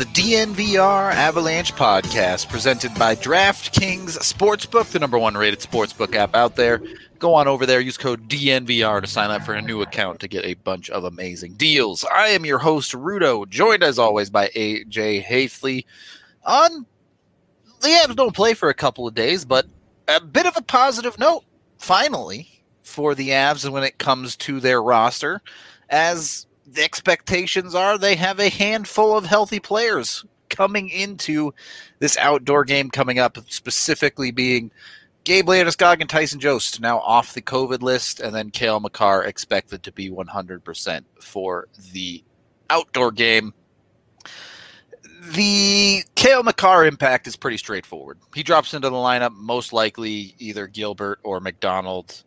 The DNVR Avalanche podcast presented by DraftKings Sportsbook, the number one rated sportsbook app out there. Go on over there, use code DNVR to sign up for a new account to get a bunch of amazing deals. I am your host, Rudo, joined as always by AJ Haefele. On the Avs don't play for a couple of days, but a bit of a positive note, finally, for the Avs when it comes to their roster, as the expectations are they have a handful of healthy players coming into this outdoor game coming up, specifically being Gabe Landeskog and Tyson Jost now off the COVID list, and then Cale Makar expected to be 100% for the outdoor game. The Cale Makar impact is pretty straightforward. He drops into the lineup, most likely either Gilbert or MacDonald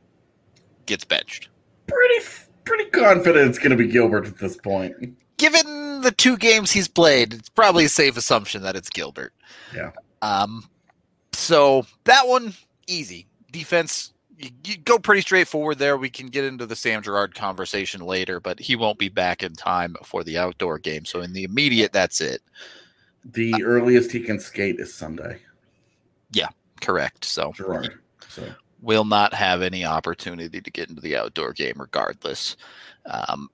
gets benched. Pretty pretty confident it's going to be Gilbert at this point. Given the two games he's played, it's probably a safe assumption that it's Gilbert. Yeah. Um, so that one easy defense. You, you go pretty straightforward there. We can get into the Sam Girard conversation later, but he won't be back in time for the outdoor game. So in the immediate, that's it. The uh, earliest he can skate is Sunday. Yeah, correct. So Girard. So will not have any opportunity to get into the outdoor game regardless. Um,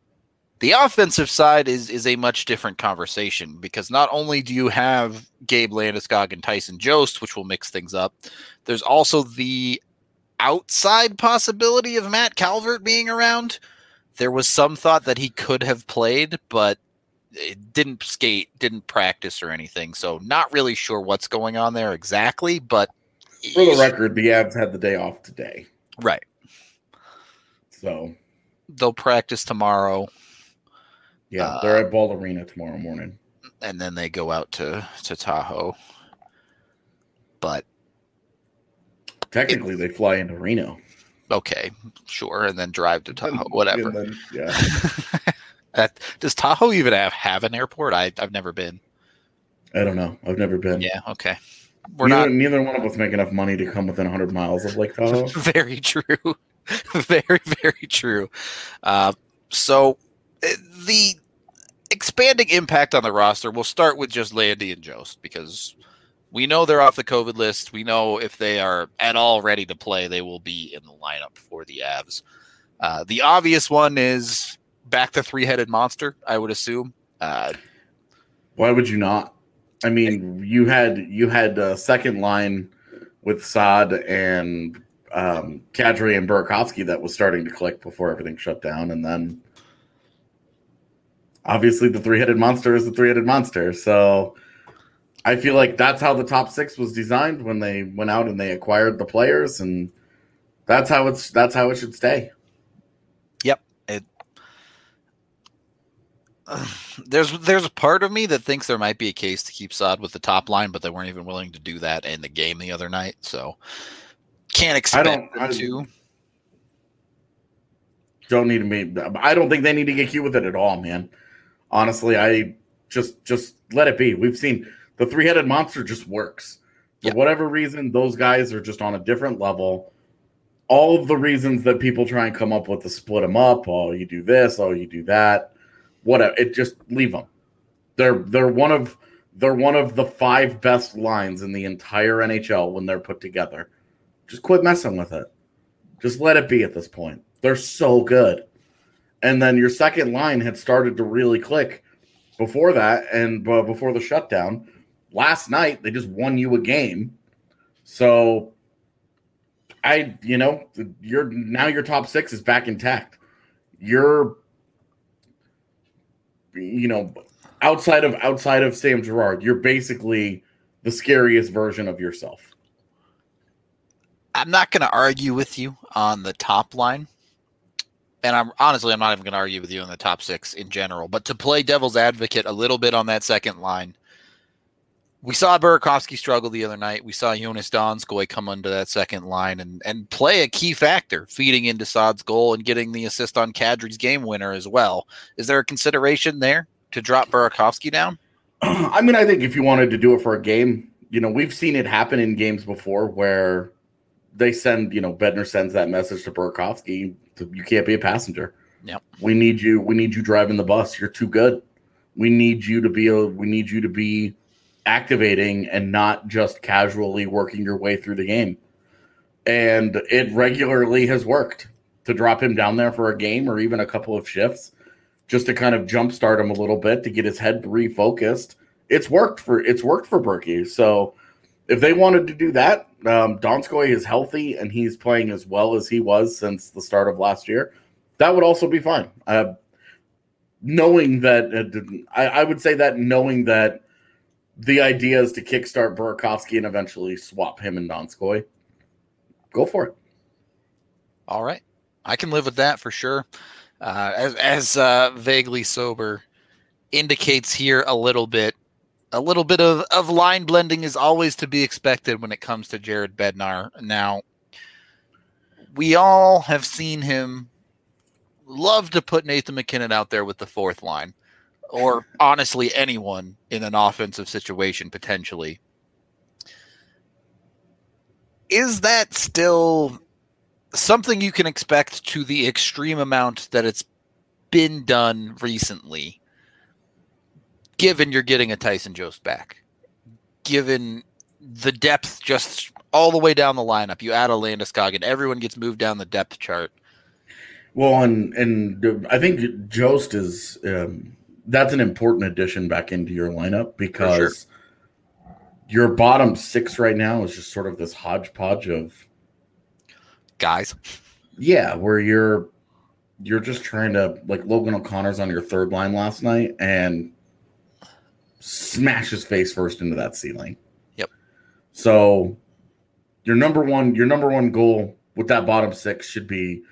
the offensive side is is a much different conversation because not only do you have Gabe Landeskog and Tyson Jost, which will mix things up, there's also the outside possibility of Matt Calvert being around. There was some thought that he could have played, but it didn't skate, didn't practice or anything. So not really sure what's going on there exactly, but for the record, the Avs had the day off today. Right. So they'll practice tomorrow. Yeah, uh, they're at Ball Arena tomorrow morning. And then they go out to, to Tahoe. But technically it, they fly into Reno. Okay, sure, and then drive to Tahoe, whatever. Then, yeah. does Tahoe even have, have an airport? I, I've never been. I don't know. I've never been. Yeah, okay we're neither, not neither one of us make enough money to come within 100 miles of Lake Tahoe. very true. very, very true. Uh, so eh, the expanding impact on the roster, we'll start with just Landy and Jost because we know they're off the COVID list. We know if they are at all ready to play, they will be in the lineup for the Avs. Uh, the obvious one is back to three headed monster, I would assume. Uh, Why would you not? I mean, you had you had a second line with Saad and um, Kadri and Burakovsky that was starting to click before everything shut down, and then obviously the three-headed monster is the three-headed monster. So I feel like that's how the top six was designed when they went out and they acquired the players, and that's how it's that's how it should stay. Yep. It, there's there's a part of me that thinks there might be a case to keep Saad with the top line, but they weren't even willing to do that in the game the other night. So can't expect I don't- them I- to. Don't need to be. I don't think they need to get cute with it at all, man. Honestly, I just just let it be. We've seen the three headed monster just works for Yeah. whatever reason. Those guys are just on a different level. All of the reasons that people try and come up with to split them up. Oh, you do this. Oh, you do that. Whatever. It just leave them. They're they're one of they're one of the five best lines in the entire NHL when they're put together. Just quit messing with it. Just let it be at this point. They're so good. And then your second line had started to really click before that and uh, before the shutdown. Last night, they just won you a game. So I, you know, you're now your top six is back intact. You're, you know, outside of outside of Sam Girard, you're basically the scariest version of yourself. I'm not going to argue with you on the top line. And I'm honestly, I'm not even going to argue with you on the top six in general. But to play devil's advocate a little bit on that second line, we saw Burakovsky struggle the other night. We saw Joonas Donskoi come under that second line and, and play a key factor, feeding into Saad's goal and getting the assist on Kadri's game winner as well. Is there a consideration there to drop Burakovsky down? I mean, I think if you wanted to do it for a game, you know, we've seen it happen in games before where they send, you know, Bednar sends that message to Burakovsky, you can't be a passenger. Yeah. We need you. We need you driving the bus. You're too good. We need you to be a. We need you to be activating and not just casually working your way through the game. And it regularly has worked to drop him down there for a game or even a couple of shifts just to kind of jumpstart him a little bit to get his head refocused. It's worked for it's worked for Berkey. So if they wanted to do that, um, Donskoi is healthy and he's playing as well as he was since the start of last year. That would also be fine. Uh, knowing that, uh, I, I would say that knowing that the idea is to kickstart Burakovsky and eventually swap him and Donskoi, go for it. All right. I can live with that for sure. Uh, as as uh, vaguely sober indicates here a little bit, a little bit of, of line blending is always to be expected when it comes to Jared Bednar. Now, we all have seen him love to put Nathan MacKinnon out there with the fourth line, or honestly, anyone in an offensive situation potentially. Is that still something you can expect to the extreme amount that it's been done recently, given you're getting a Tyson Jost back, given the depth just all the way down the lineup. You add a Landeskog, and everyone gets moved down the depth chart. Well, and and I think Jost is um, that's an important addition back into your lineup because your bottom six right now is just sort of this hodgepodge of Guys, yeah, where you're you're just trying to like Logan O'Connor's on your third line last night and smash his face first into that ceiling. Yep. So your number one your number one goal with that bottom six should be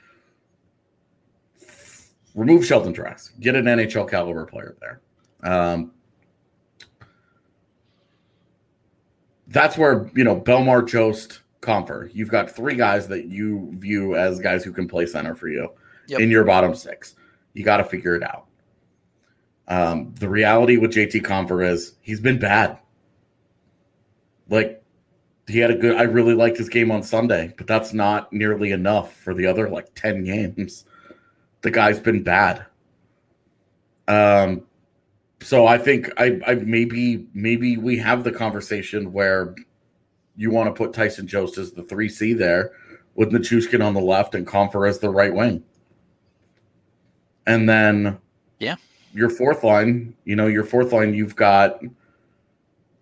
remove Sheldon Dries, get an NHL caliber player there. Um, that's where you know Bellemare, Jost, Compher. You've got three guys that you view as guys who can play center for you Yep. in your bottom six. You got to figure it out. Um, the reality with JT Compher is he's been bad. Like he had a good. I really liked his game on Sunday, but that's not nearly enough for the other like ten games. The guy's been bad. Um, so I think I, I maybe maybe we have the conversation where you want to put Tyson Jost as the three C there with Nichushkin on the left and Compher as the right wing. And then Yeah. your fourth line, you know, your fourth line, you've got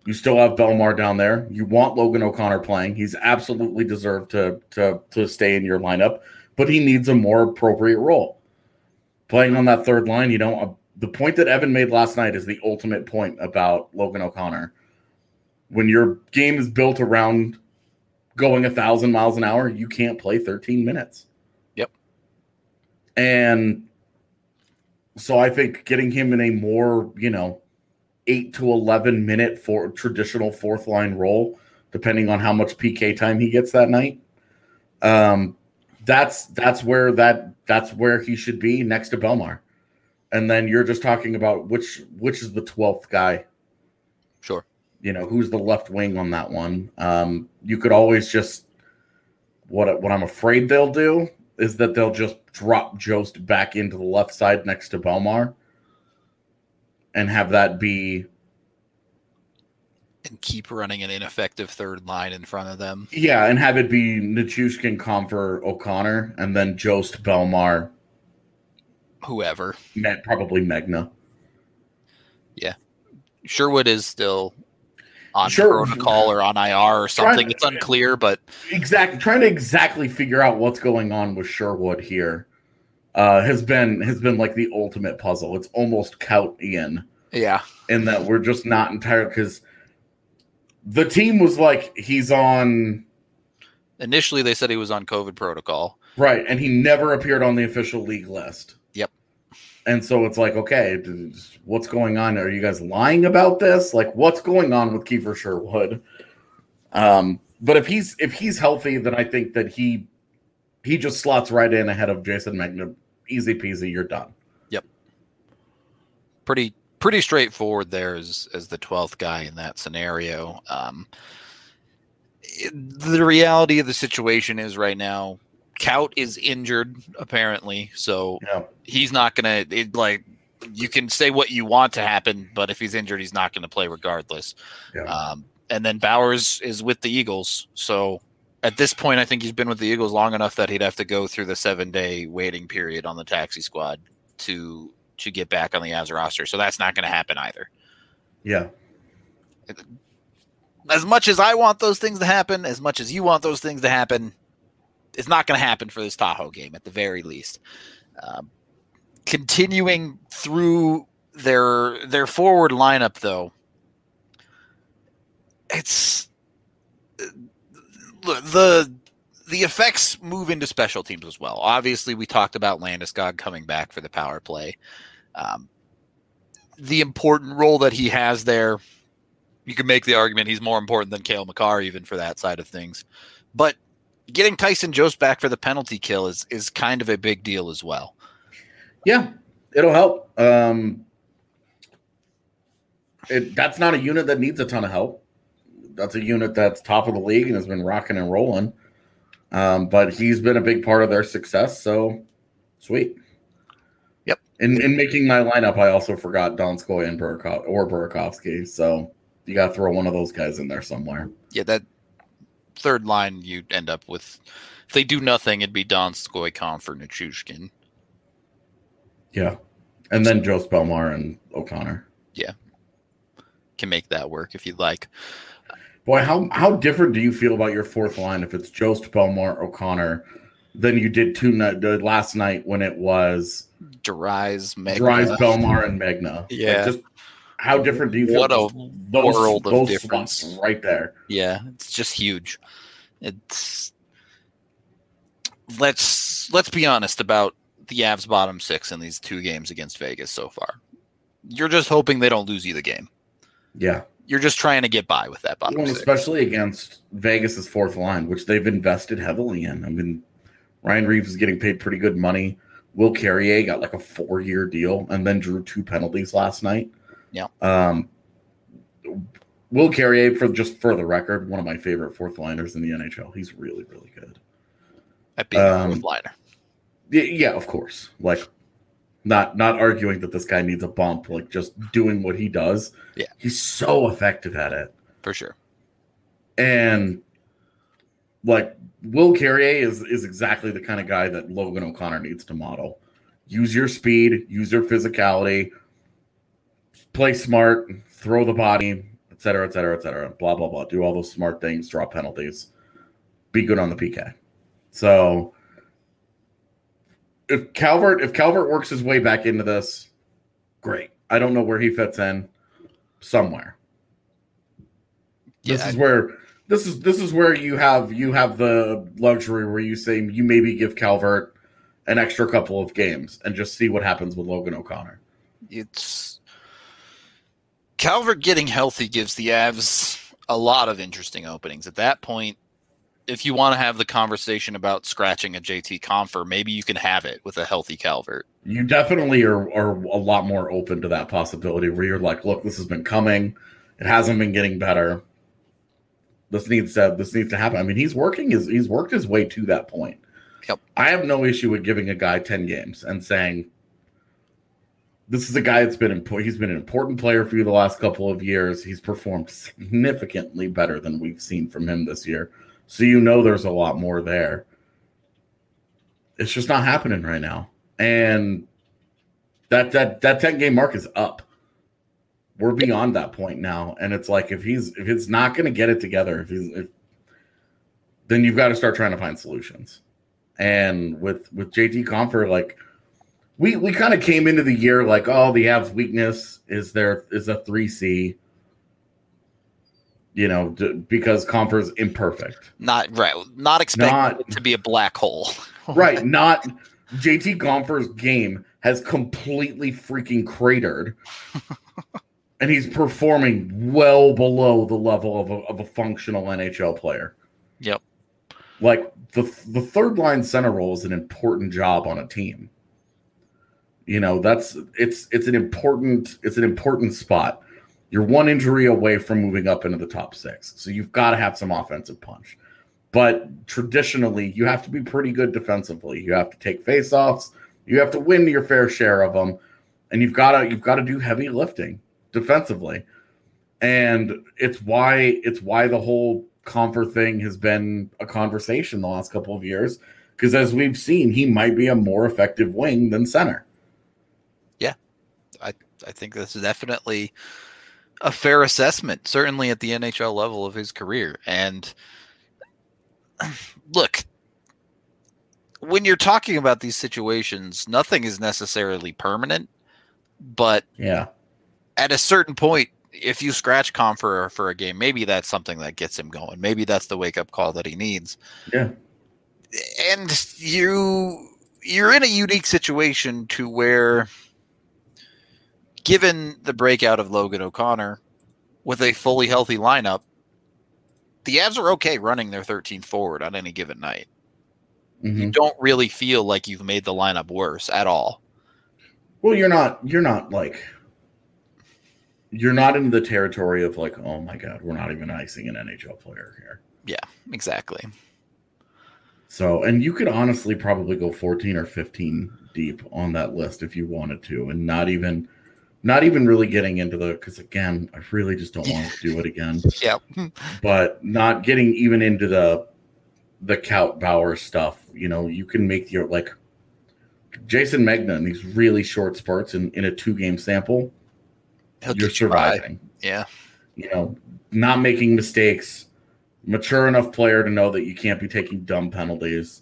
you still have Bellemare down there. You want Logan O'Connor playing. He's absolutely deserved to to to stay in your lineup, but he needs a more appropriate role. Playing on that third line, you know, uh, the point that Evan made last night is the ultimate point about Logan O'Connor. When your game is built around going a thousand miles an hour, you can't play 13 minutes. Yep. And So I think getting him in a more, you know, eight to eleven minute for traditional fourth line role, depending on how much PK time he gets that night. Um, that's that's where that that's where he should be next to Bellemare. And then you're just talking about which which is the twelfth guy. Sure. You know, who's the left wing on that one. Um, you could always just what what I'm afraid they'll do is that they'll just drop Jost back into the left side next to Belmar and have that be And keep running an ineffective third line in front of them. yeah, and have it be Nichushkin, Compher, O'Connor, and then Jost, Bellemare, Whoever. Met probably Megna. Yeah, Sherwood is still on Sure. protocol or on IR or something. It's unclear, but Exactly, trying to exactly figure out what's going on with Sherwood here uh, has been has been like the ultimate puzzle. It's almost Kautian. yeah. in that we're just not entirely because the team was like he's on Initially, they said he was on COVID protocol. right and he never appeared on the official league list Yep. and so it's like okay what's going on are you guys lying about this like what's going on with Kiefer Sherwood um but if he's if he's healthy then i think that he he just slots right in ahead of Jayson Megna easy peasy you're done Yep. Pretty pretty straightforward there as as the twelfth guy in that scenario. Um, the reality of the situation is right now, Kaut is injured apparently, so yeah he's not gonna it, like. You can say what you want to happen, but if he's injured, he's not going to play regardless. yeah Um, and then Bowers is with the Eagles. So at this point, I think he's been with the Eagles long enough that he'd have to go through the seven day waiting period on the taxi squad to to get back on the Avs roster. So that's not going to happen either. yeah As much as I want those things to happen, as much as you want those things to happen, it's not going to happen for this Tahoe game at the very least. Um, continuing through their their forward lineup, though, it's look, the the effects move into special teams as well. Obviously, we talked about Landeskog coming back for the power play. Um, the important role that he has there, you can make the argument he's more important than Cale Makar even for that side of things. But getting Tyson Jost back for the penalty kill is is kind of a big deal as well. Yeah, it'll help. Um, it, that's not a unit that needs a ton of help. That's a unit that's top of the league and has been rocking and rolling. Um, but he's been a big part of their success. So sweet. Yep. In in making my lineup, I also forgot Donskoi and Burakov or Burakovsky. So you got to throw one of those guys in there somewhere. Yeah, that third line you end up with if they do nothing, it'd be Donskoi, Compher, Nichushkin. Yeah. And then Jost Bellemare and O'Connor. Yeah. Can make that work if you'd like. Boy, how how different do you feel about your fourth line if it's Jost Bellemare O'Connor than you did two night last night when it was Dries. Dries Bellemare and Megna? Like, Yeah. just how different do you feel? What a those, world of difference. right there. Yeah, it's just huge. It's let's let's be honest about the Avs bottom six in these two games against Vegas so far. You're just hoping they don't lose you the game. Yeah. You're just trying to get by with that bottom Well, especially against Vegas's fourth line, which they've invested heavily in. I mean, Ryan Reaves is getting paid pretty good money. Will Carrier got like a four year deal and then drew two penalties last night. Yeah. Um, Will Carrier, for just for the record, one of my favorite fourth liners in the NHL. He's really, really good. At being a um, fourth liner. Yeah, of course. Like, not not arguing that this guy needs a bump. Like, just doing what he does. Yeah. he's so effective at it. For sure. And like Will Carrier is is exactly the kind of guy that Logan O'Connor needs to model. Use your speed, use your physicality, play smart, throw the body, et cetera, et cetera, et cetera. Blah blah blah. Do all those smart things, draw penalties, be good on the PK. So if Calvert if Calvert works his way back into this, great. I don't know where he fits in. Somewhere this Yeah, is where this is this is where you have you have the luxury where you say you maybe give Calvert an extra couple of games and just see what happens with Logan O'Connor. It's Calvert getting healthy gives the Avs a lot of interesting openings. At that point, if you want to have the conversation about scratching a JT Compher, maybe you can have it with a healthy Calvert. You definitely are, are a lot more open to that possibility where you're like, look, this has been coming. It hasn't been getting better. This needs to this needs to happen. I mean, he's working his he's worked his way to that point. Yep. I have no issue with giving a guy 10 games and saying this is a guy that's been important. He's been an important player for you the last couple of years. He's performed significantly better than we've seen from him this year. So you know there's a lot more there. It's just not happening right now. And that that that 10 game mark is up. We're beyond that point now. And it's like if he's if it's not gonna get it together, if he's if then you've got to start trying to find solutions. And with with JT Compher, like we we kind of came into the year like, oh, the Avs' weakness is there is a three C. You know, d- because Compher's imperfect, Not right, not it to be a black hole. right? Not JT Compher's game has completely freaking cratered, and he's performing well below the level of a, of a functional NHL player. Yep. like the the third line center role is an important job on a team. You know, that's it's it's an important it's an important spot. You're one injury away from moving up into the top 6. So you've got to have some offensive punch. But traditionally, you have to be pretty good defensively. You have to take faceoffs, you have to win your fair share of them, and you've got to you've got to do heavy lifting defensively. And it's why it's why the whole Compher thing has been a conversation the last couple of years because as we've seen, he might be a more effective wing than center. Yeah, I I think this is definitely a fair assessment, certainly at the NHL level of his career. And look, when you're talking about these situations, nothing is necessarily permanent, but Yeah. at a certain point, if you scratch Compher, for a game, maybe that's something that gets him going. Maybe that's the wake up call that he needs. Yeah. And you you're in a unique situation to where given the breakout of Logan O'Connor with a fully healthy lineup, the Avs are okay running their 13th forward on any given night. Mhm. You don't really feel like you've made the lineup worse at all. Well, you're not you're not like you're not in the territory of like, oh my god, we're not even icing an NHL player here. Yeah, exactly. So, and you could honestly probably go 14 or 15 deep on that list if you wanted to, and not even, not even really getting into the, because again, I really just don't want to do it again. Yep. But not getting even into the, the Kaut Bowers stuff. You know, you can make your like Jayson Megna in these really short spurts in, in a two game sample. He'll you're get you surviving. Yeah. You know, not making mistakes, mature enough player to know that you can't be taking dumb penalties.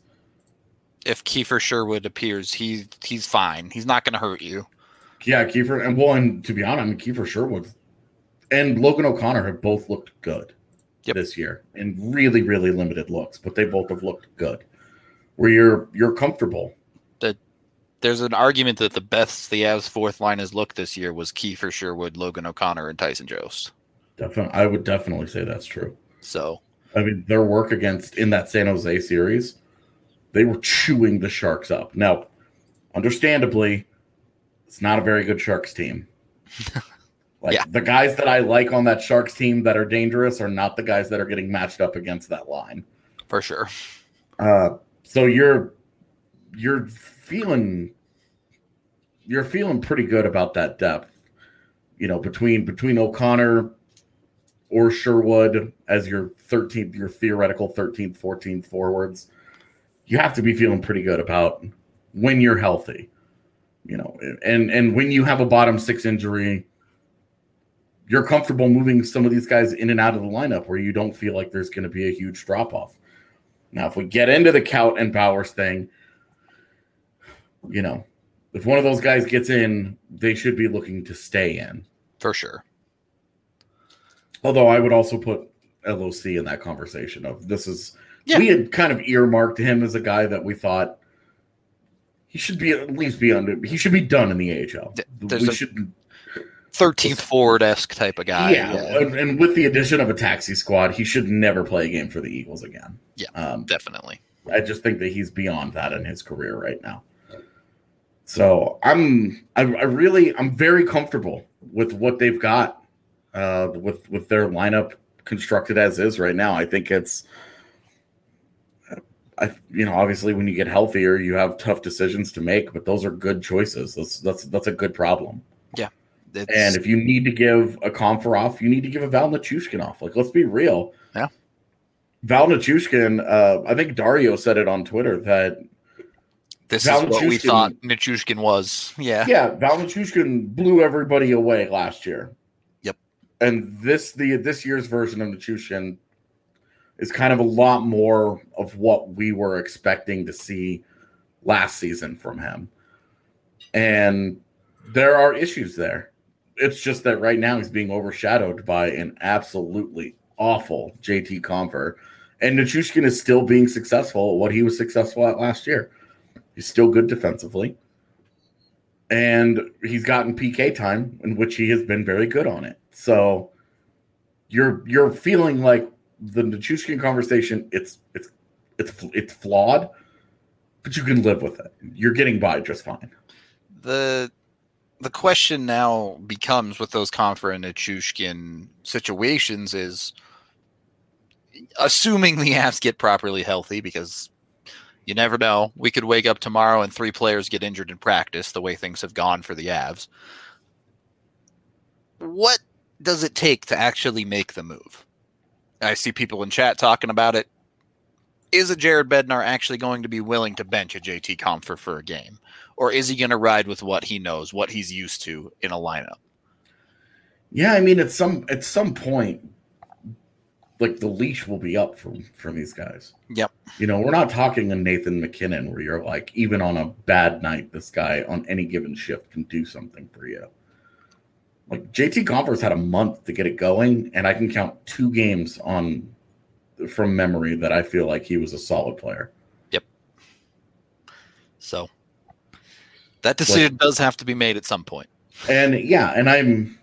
If Kiefer Sherwood appears, he he's fine. He's not going to hurt you. Yeah, Kiefer and well, and to be honest, I mean Kiefer Sherwood and Logan O'Connor have both looked good Yep. this year in really, really limited looks, but they both have looked good. Where you're you're comfortable. There's an argument that the best the Avs fourth line has looked this year was Kiefer Sherwood, Logan O'Connor, and Tyson Jost. Definitely, I would definitely say that's true. So I mean, their work against in that San Jose series, they were chewing the Sharks up. Now, understandably, it's not a very good Sharks team. Like Yeah. the guys that I like on that Sharks team that are dangerous are not the guys that are getting matched up against that line. for sure. Uh, so you're you're feeling you're feeling pretty good about that depth. You know, between between O'Connor or Sherwood as your 13th, your theoretical 13th, 14th forwards, you have to be feeling pretty good about when you're healthy. You know, and and when you have a bottom six injury, you're comfortable moving some of these guys in and out of the lineup where you don't feel like there's going to be a huge drop off. Now, if we get into the Kaut and Bowers thing, you know, if one of those guys gets in, they should be looking to stay in. For sure. Although I would also put LOC in that conversation of this is Yeah. we had kind of earmarked him as a guy that we thought he should be at least be under. He should be done in the AHL. There's we should, 13th forward esque type of guy. yeah, And, and with the addition of a taxi squad, he should never play a game for the Eagles again. Yeah. um, definitely. I just think that he's beyond that in his career right now. So I'm, I, I really, I'm very comfortable with what they've got, uh, with with their lineup constructed as is right now. I think it's, I, you know, obviously when you get healthier, you have tough decisions to make, but those are good choices. That's that's that's a good problem. It's, And if you need to give a off, you need to give a Val Nichushkin off. Like, let's be real. Yeah. Val Nichushkin, uh, I think Dario said it on Twitter that this is what we thought Nichushkin was. Yeah. yeah, Val Nichushkin blew everybody away last year. Yep. And this the this year's version of Nichushkin is kind of a lot more of what we were expecting to see last season from him. And there are issues there. It's just that right now he's being overshadowed by an absolutely awful JT Compher. And Nichushkin is still being successful at what he was successful at last year. He's still good defensively. And he's gotten PK time in which he has been very good on it. So you're you're feeling like the Nichushkin conversation, it's it's it's it's flawed, but you can live with it. You're getting by just fine. the the question now becomes with those Compher and Nichushkin situations is assuming the Avs get properly healthy because you never know. We could wake up tomorrow and three players get injured in practice the way things have gone for the Avs. What does it take to actually make the move? I see people in chat talking about it. Is a Jared Bednar actually going to be willing to bench a JT Compher for a game? Or is he going to ride with what he knows, what he's used to in a lineup? Yeah, I mean at some at some point, like the leash will be up from from these guys. Yep. You know, we're not talking a Nathan MacKinnon where you're like, even on a bad night, this guy on any given shift can do something for you. Like JT Compher's had a month to get it going, and I can count two games on from memory that I feel like he was a solid player. Yep. So that decision does have to be made at some point. And yeah, and I'm,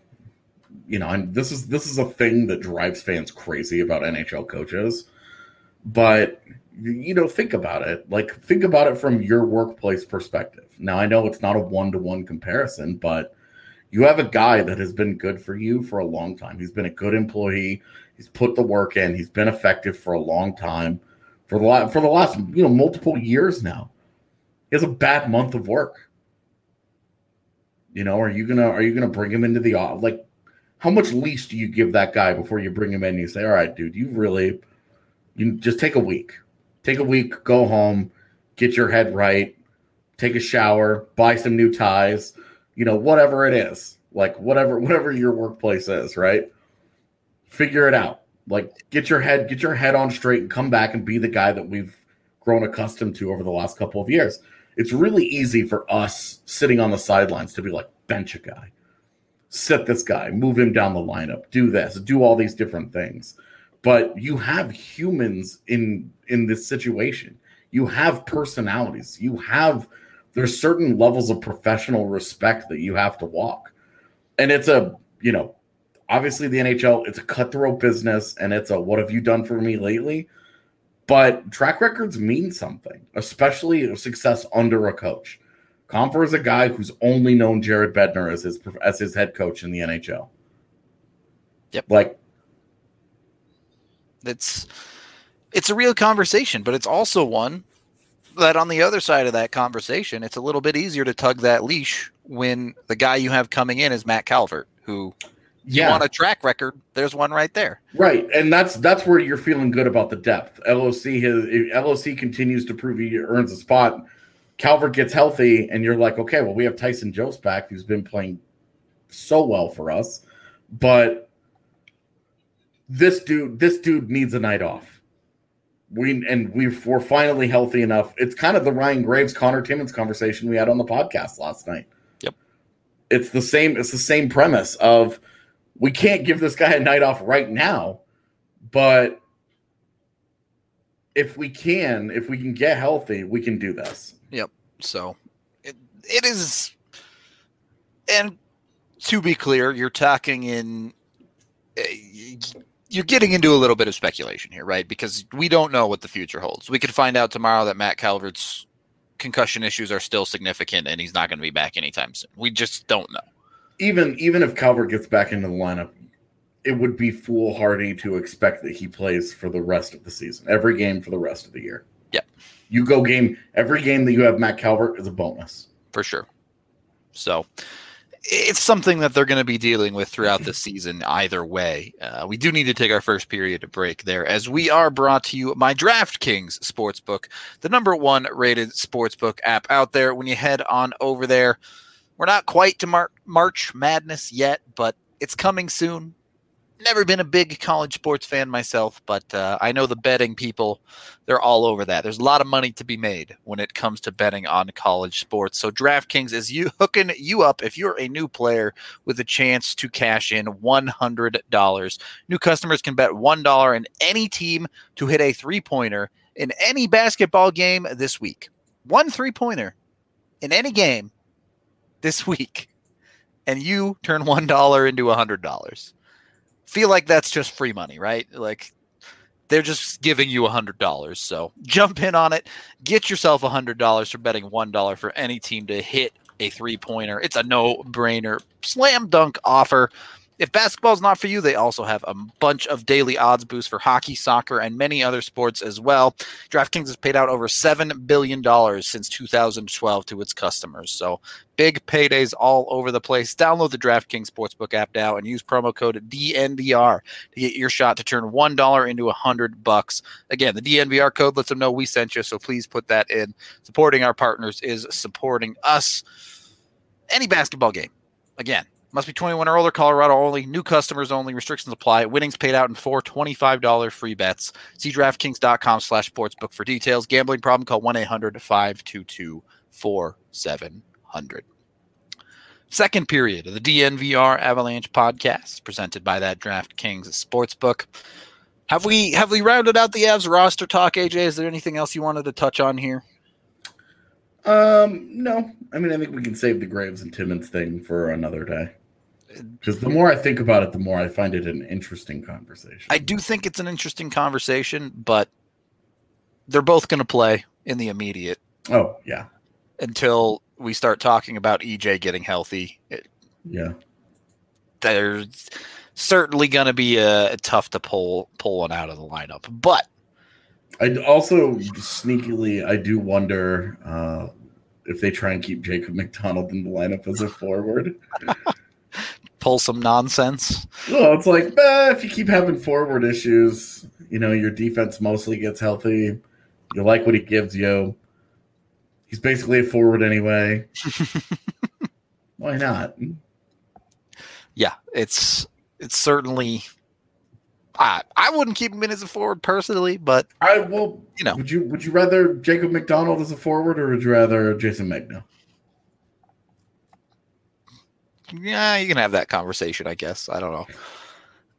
you know, and this is this is a thing that drives fans crazy about NHL coaches. But you know, think about it. Like, think about it from your workplace perspective. Now, I know it's not a one to one comparison, but you have a guy that has been good for you for a long time. He's been a good employee. He's put the work in. He's been effective for a long time, for the la- for the last you know multiple years now. He has a bad month of work. You know, are you gonna are you gonna bring him into the like? How much leash do you give that guy before you bring him in? And you say, "All right, dude, you really, you just take a week, take a week, go home, get your head right, take a shower, buy some new ties, you know, whatever it is, like whatever whatever your workplace is, right? Figure it out. Like, get your head get your head on straight and come back and be the guy that we've grown accustomed to over the last couple of years." It's really easy for us sitting on the sidelines to be like, bench a guy sit this guy, move him down the lineup, do this, do all these different things. But you have humans in in this situation. You have personalities. You have there's certain levels of professional respect that you have to walk. And it's a, you know, obviously the NHL, it's a cutthroat business and it's a what have you done for me lately? But track records mean something, especially success under a coach. Compher is a guy who's only known Jared Bednar as his as his head coach in the NHL. Yep. Like It's it's a real conversation, but it's also one that on the other side of that conversation, it's a little bit easier to tug that leash when the guy you have coming in is Matt Calvert, who you yeah, want a track record. There's one right there. right, and that's that's where you're feeling good about the depth. LOC has if LOC continues to prove he earns a spot. Calvert gets healthy, and you're like, okay, well, we have Tyson Jost back, who's been playing so well for us, but this dude, this dude needs a night off. We and we we're finally healthy enough. It's kind of the Ryan Graves, Conor Timmins conversation we had on the podcast last night. Yep. It's the same. It's the same premise of we can't give this guy a night off right now, but if we can, if we can get healthy, we can do this. Yep. So it is, and to be clear, you're talking in. You're getting into a little bit of speculation here, right? Because we don't know what the future holds. We could find out tomorrow that Matt Calvert's concussion issues are still significant and he's not going to be back anytime soon. We just don't know. Even even if Calvert gets back into the lineup, it would be foolhardy to expect that he plays for the rest of the season, every game for the rest of the year. Yeah. You go game every game that you have Matt Calvert is a bonus. for sure. So it's something that they're going to be dealing with throughout the season either way. Uh, we do need to take our first period break there as we are brought to you by DraftKings Sportsbook, the number one rated sportsbook app out there. When you head on over there, we're not quite to Mar- March Madness yet, but it's coming soon. Never been a big college sports fan myself, but uh, I know the betting people, they're all over that. There's a lot of money to be made when it comes to betting on college sports. So DraftKings is you hooking you up if you're a new player with a chance to cash in $100. New customers can bet $1 in any team to hit a three-pointer in any basketball game this week. One three-pointer in any game this week. And you turn $1 into $100 feel like that's just free money, right? Like they're just giving you a hundred dollars. So jump in on it. Get yourself a hundred dollars for betting one dollar for any team to hit a three pointer. It's a no brainer, slam dunk offer. If basketball's not for you, they also have a bunch of daily odds boosts for hockey, soccer, and many other sports as well. DraftKings has paid out over $7 billion since 2012 to its customers. So big paydays all over the place. Download the DraftKings Sportsbook app now and use promo code DNVR to get your shot to turn $1 into 100 bucks. Again, the DNVR code lets them know we sent you, so please put that in. Supporting our partners is supporting us. Any basketball game, again, must be 21 or older, Colorado only, new customers only, restrictions apply. Winnings paid out in four $25 free bets. See DraftKings.com slash sportsbook for details. Gambling problem, call 1-800-522-4700. Second period of the DNVR Avalanche podcast, presented by that DraftKings Sportsbook. Have we have we rounded out the Avs roster talk, AJ? Is there anything else you wanted to touch on here? Um, no. I mean, I think we can save the Graves and Timmins thing for another day. Because the more I think about it, the more I find it an interesting conversation. I do think it's an interesting conversation, but they're both going to play in the immediate oh yeah, until we start talking about EJ getting healthy. It, yeah. there's certainly going to be a, tough to pull pull one out of the lineup, but I also sneakily, I do wonder uh, if they try and keep Jacob MacDonald in the lineup as a forward. pull some nonsense. Well, it's like eh, if you keep having forward issues, you know, your defense mostly gets healthy. You like what he gives you. He's basically a forward anyway. Why not? Yeah, it's it's certainly. I I wouldn't keep him in as a forward personally, but I will. You know. would you would you rather Jacob MacDonald as a forward or would you rather Jayson Megna? Yeah, you can have that conversation. I guess I don't know.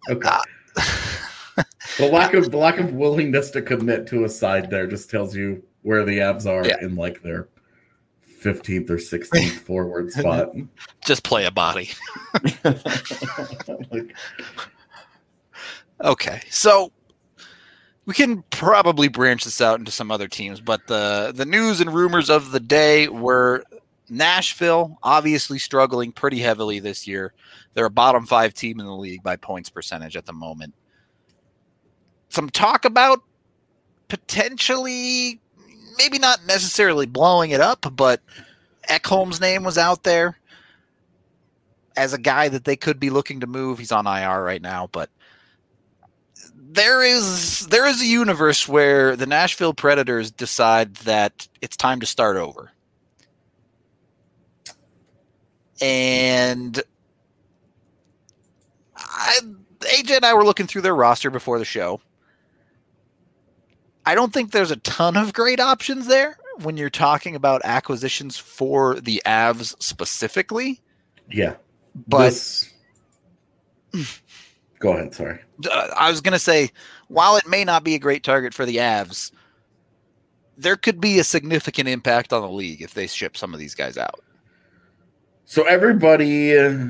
Okay. Uh, the lack of the lack of willingness to commit to a side there just tells you where the Avs are Yeah. in like their fifteenth or sixteenth forward spot. Just play a body. Like, Okay, so we can probably branch this out into some other teams, but the the news and rumors of the day were Nashville obviously struggling pretty heavily this year. They're a bottom five team in the league by points percentage at the moment. Some talk about potentially, maybe not necessarily blowing it up, but Ekholm's name was out there as a guy that they could be looking to move. He's on IR right now, but there is there is a universe where the Nashville Predators decide that it's time to start over. And I, AJ and I were looking through their roster before the show. I don't think there's a ton of great options there when you're talking about acquisitions for the Avs specifically. yeah, But This- go ahead. Sorry. uh, I was going to say, while it may not be a great target for the Avs, there could be a significant impact on the league if they ship some of these guys out. So everybody, uh,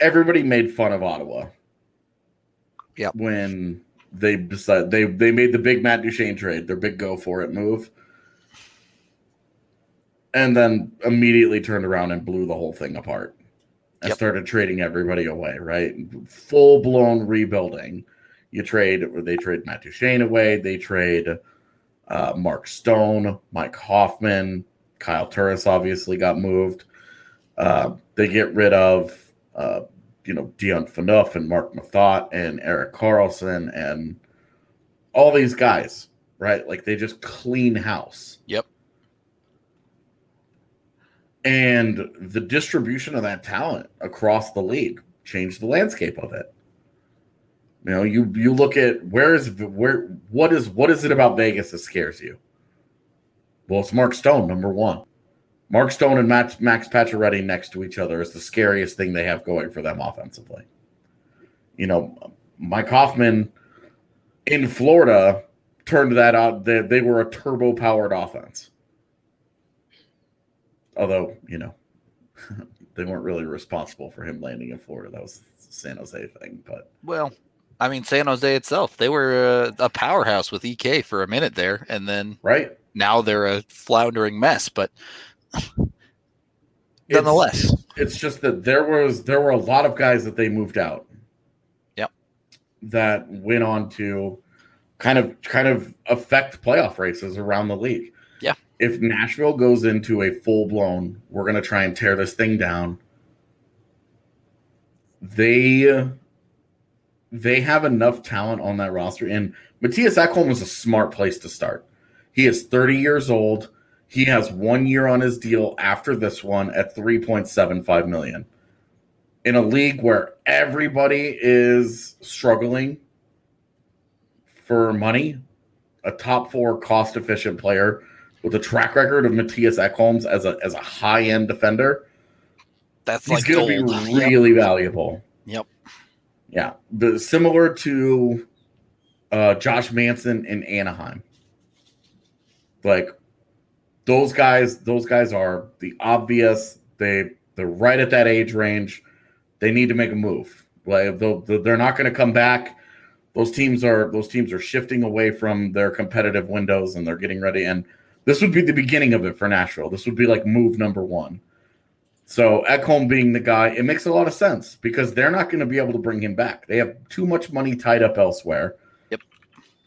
everybody made fun of Ottawa. Yep. When they decided they they made the big Matt Duchene trade, their big go for it move, and then immediately turned around and blew the whole thing apart and Yep. started trading everybody away. Right, full blown rebuilding. You trade, they trade Matt Duchene away. They trade uh, Mark Stone, Mike Hoffman, Kyle Turris obviously got moved. Uh, they get rid of, uh, you know, Dion Phaneuf and Marc Methot and Erik Karlsson and all these guys, right? Like they just clean house. Yep. And the distribution of that talent across the league changed the landscape of it. You know, you you look at where is where what is what is it about Vegas that scares you? Well, it's Mark Stone, number one. Mark Stone and Max, Max Pacioretty next to each other is the scariest thing they have going for them offensively. You know, Mike Hoffman in Florida turned that out. They, they were a turbo powered offense. Although, you know, they weren't really responsible for him landing in Florida. That was San Jose thing. But Well, I mean, San Jose itself, they were a, a powerhouse with EK for a minute there, and then right. now they're a floundering mess. But nonetheless, It's just that there was there were a lot of guys that they moved out. Yep. That went on to kind of kind of affect playoff races around the league. Yeah. If Nashville goes into a full blown, we're gonna try and tear this thing down. They they have enough talent on that roster, and Mattias Ekholm is a smart place to start. He is 30 years old. He has one year on his deal after this one at 3.75 million. In a league where everybody is struggling for money, a top four cost efficient player with a track record of Mattias Ekholms as a as a high end defender, that's he's like going to be really valuable. Yep. Yeah, the, similar to uh, Josh Manson in Anaheim. Like those guys, those guys are the obvious. They they're right at that age range. They need to make a move. Like they're not going to come back. Those teams are those teams are shifting away from their competitive windows and they're getting ready. And this would be the beginning of it for Nashville. This would be like move number one. So Ekholm being the guy, it makes a lot of sense because they're not going to be able to bring him back. They have too much money tied up elsewhere. Yep.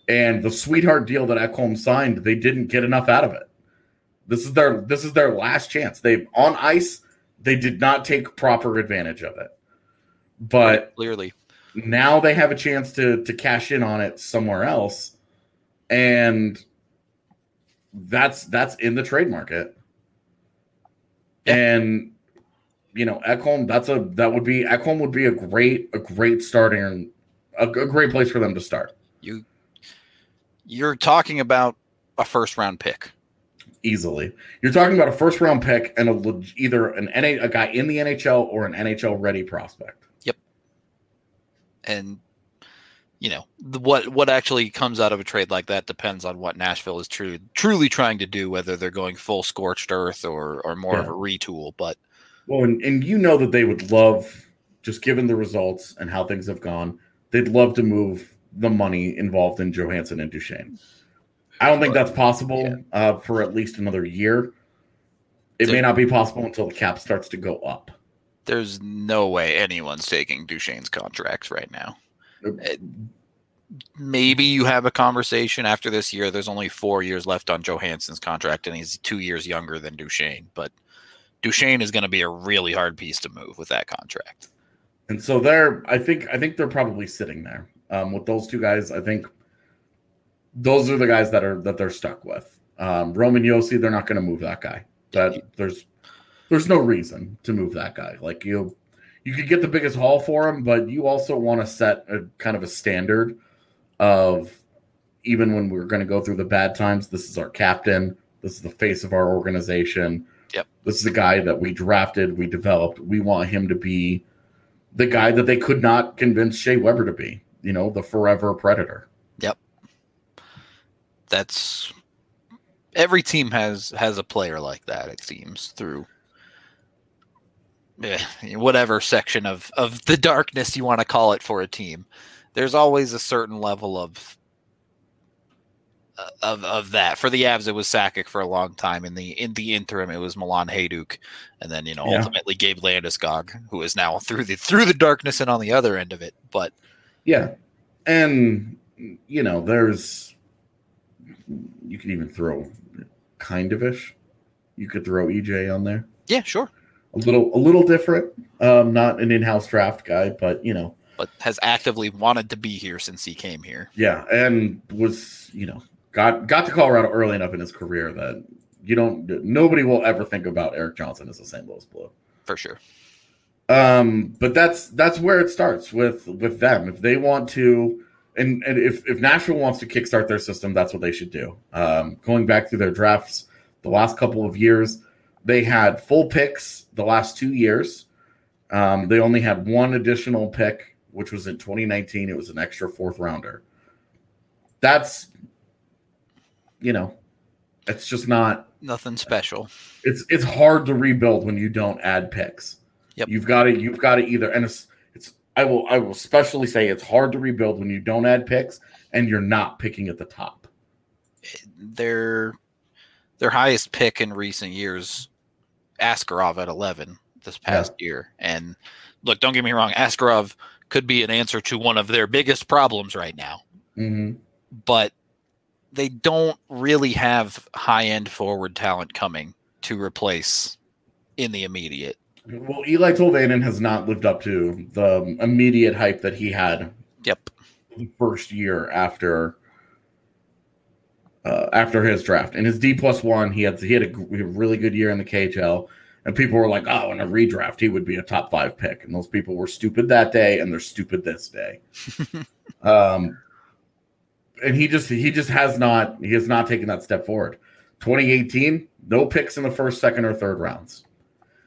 And the sweetheart deal that Ekholm signed, they didn't get enough out of it. This is their this is their last chance. They on ice, they did not take proper advantage of it. But Clearly, now they have a chance to to cash in on it somewhere else and that's that's in the trade market Yeah. and you know Ekholm that's a that would be Ekholm would be a great a great starting a, a great place for them to start you you're talking about a first round pick. Easily you're talking about a first round pick and a either an NA, a guy in the NHL or an NHL ready prospect Yep. and you know the, what what actually comes out of a trade like that depends on what Nashville is true, truly trying to do, whether they're going full scorched earth or or more of a retool. But Well, and, and you know that they would love, just given the results and how things have gone, they'd love to move the money involved in Johansen and Duchene. I don't think that's possible Yeah. uh, for at least another year. It may not be possible until the cap starts to go up. there's no way anyone's taking Duchene's contracts right now. Uh, Maybe you have a conversation after this year. There's only four years left on Johansen's contract, and he's two years younger than Duchene. But Duchene is going to be a really hard piece to move with that contract. And so they're, I think, I think they're probably sitting there um, with those two guys. I think those are the guys that are that they're stuck with. Um, Roman Josi, they're not going to move that guy. That there's there's no reason to move that guy. Like you, you could get the biggest haul for him, but you also want to set a kind of a standard of even when we're going to go through the bad times. This is our captain. This is the face of our organization. Yep. This is the guy that we drafted, we developed. We want him to be the guy that they could not convince Shea Weber to be. You know, the forever predator. That's every team has has a player like that. It seems through eh, whatever section of of the darkness you want to call it for a team. There's always a certain level of uh, of of that. For the Avs, it was Sakic for a long time. In the in the interim, it was Milan Hejduk, and then you know Yeah. ultimately Gabe Landeskog, who is now through the through the darkness and on the other end of it. But Yeah. And you know, there's you could even throw kind of ish. You could throw EJ on there. yeah, sure. A little a little different. Um, not an in-house draft guy, but you know, But has actively wanted to be here since he came here. yeah, and was, you know, got got to Colorado early enough in his career that you don't nobody will ever think about Erik Johnson as a St. Louis Blue. For sure. Um, but that's that's where it starts with with them. If they want to, and, and if if Nashville wants to kickstart their system, that's what they should do. Um, going back through their drafts, the last couple of years, they had full picks. The last two years, um, they only had one additional pick, which was in 2019. It was an extra fourth rounder. That's, you know, it's just not Nothing special. it's it's hard to rebuild when you don't add picks. Yep. You've got to you've got to either and it's it's I will I will especially say it's hard to rebuild when you don't add picks and you're not picking at the top. their their highest pick in recent years, Askarov at eleven this past year. And look, don't get me wrong, Askarov could be an answer to one of their biggest problems right now, Mm-hmm. but they don't really have high end forward talent coming to replace in the immediate. Well, Eeli Tolvanen has not lived up to the immediate hype that he had Yep. the first year after uh, after his draft. In his D plus one, he had he had a, gr- a really good year in the KHL, and people were like, "Oh, in a redraft, he would be a top five pick." And those people were stupid that day, and they're stupid this day. um, and he just he just has not he has not taken that step forward. 2018, no picks in the first, second, or third rounds.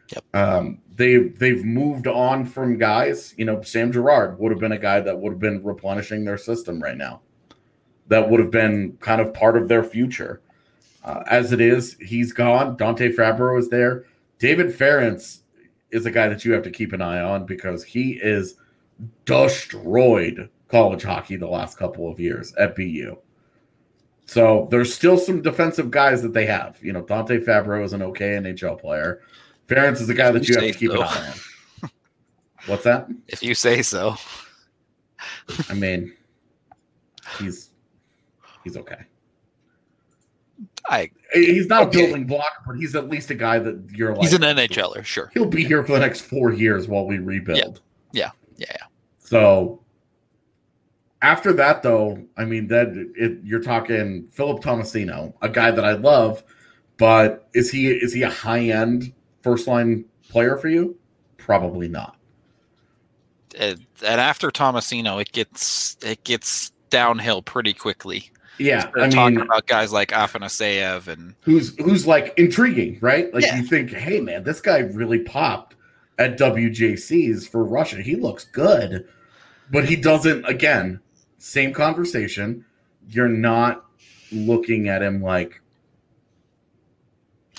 Yep. Um, they they've moved on from guys. You know, Sam Girard would have been a guy that would have been replenishing their system right now. That would have been kind of part of their future. Uh, as it is, he's gone. Dante Fabbro is there. David Farrance is a guy that you have to keep an eye on because he is destroyed college hockey the last couple of years at BU. So there's still some defensive guys that they have. You know, Dante Fabbro is an okay NHL player. Farrance is a guy that you have to keep an eye on. What's that? If you say so. I mean, he's he's okay. I He's not Okay. a building block, but he's at least a guy that you're like. he's an NHLer, sure. he'll be here for the next four years while we rebuild. Yeah, yeah. So after that, though, I mean, that it, you're talking Philip Tomasino, a guy that I love, but is he is he a high end first line player for you? Probably not. And and after Tomasino, it gets it gets downhill pretty quickly. Yeah, We're I talking about guys like Afanasyev and who's who's like intriguing, right? Like Yeah. you think, hey man, this guy really popped at WJCs for Russia. He looks good, but he doesn't. Again, same conversation. You're not looking at him like,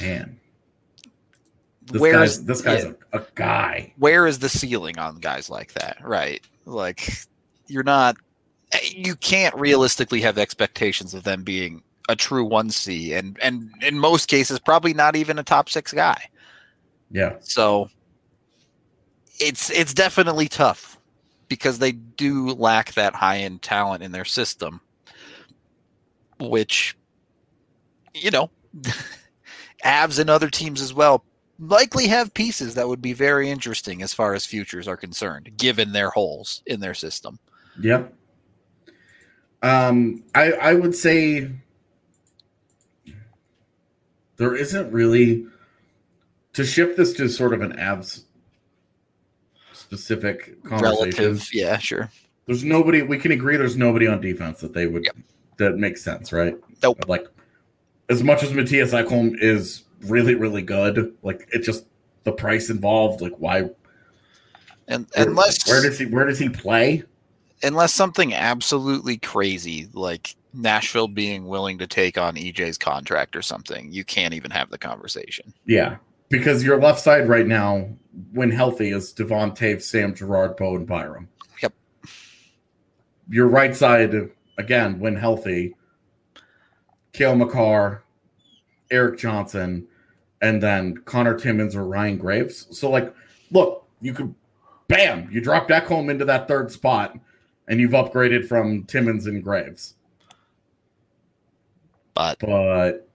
man, this where's guy's this guy's yeah, a, a guy. where is the ceiling on guys like that? Right, like you're not you can't realistically have expectations of them being a true one C, and and in most cases probably not even a top six guy. Yeah, So it's it's definitely tough because they do lack that high end talent in their system, which you know, Avs and other teams as well likely have pieces that would be very interesting as far as futures are concerned, given their holes in their system. Yep. Um, I I would say there isn't really to shift this to sort of an Avs specific conversation. Relative, yeah, sure. There's nobody we can agree. There's nobody on defense that they would Yep. that makes sense, right? Nope. Like as much as Mattias Ekholm is really really good, like it just the price involved. Like why? And Where, unless where does he where does he play? unless something absolutely crazy like Nashville being willing to take on EJ's contract or something, you can't even have the conversation. Yeah, because your left side right now when healthy is Devon Toews, Sam Girard, Bo, and Byram. Yep. Your right side, again, when healthy, Cale Makar, Erik Johnson, and then Conor Timmins or Ryan Graves. So, like, look, you could, bam, you drop Ekholm into that third spot, and you've upgraded from Timmins and Graves. But But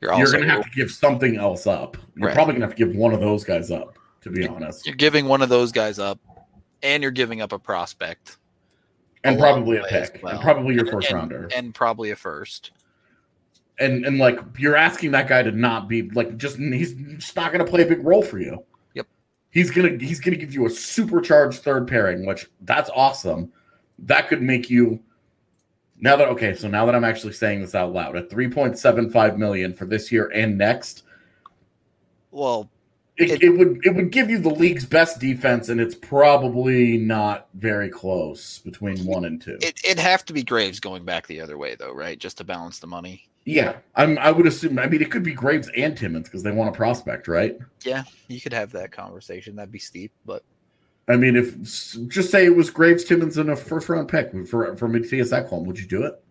you're you're going to have to give something else up. You're Right. probably going to have to give one of those guys up, to be honest, you're giving one of those guys up, and you're giving up a prospect and probably a pick, well. and probably your first and- rounder. and probably a first. And and like you're asking that guy to not be like just he's just not going to play a big role for you. Yep. He's gonna he's gonna give you a supercharged third pairing, which that's awesome. That could make you now that okay. So now that I'm actually saying this out loud, at 3.75 million for this year and next, Well, it, It- it would it would give you the league's best defense, and it's probably not very close between one and two. it, it'd have to be Graves going back the other way, though, right? Just to balance the money. Yeah, I'm. I would assume. I mean, it could be Graves and Timmins because they want a prospect, right? Yeah, you could have that conversation. That'd be steep, but I mean, if just say it was Graves, Timmins, and a first round pick for for Mattias Ekholm, would you do it?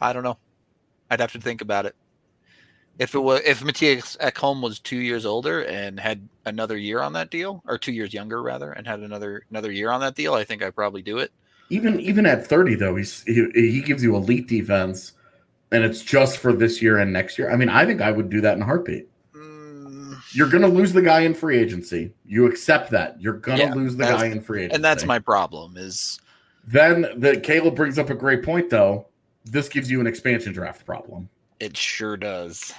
I don't know. I'd have to think about it. If it was if Mattias Ekholm was two years older and had another year on that deal, or two years younger rather, and had another another year on that deal, I think I'd probably do it. Even even at thirty, though, he's he, he gives you elite defense, and it's just for this year and next year. I mean, I think I would do that in a heartbeat. Mm, You're gonna lose the guy in free agency. You accept that. You're gonna Yeah, lose the guy in free agency, and that's my problem is Then the Caleb brings up a great point, though. This gives you an expansion draft problem. it sure does.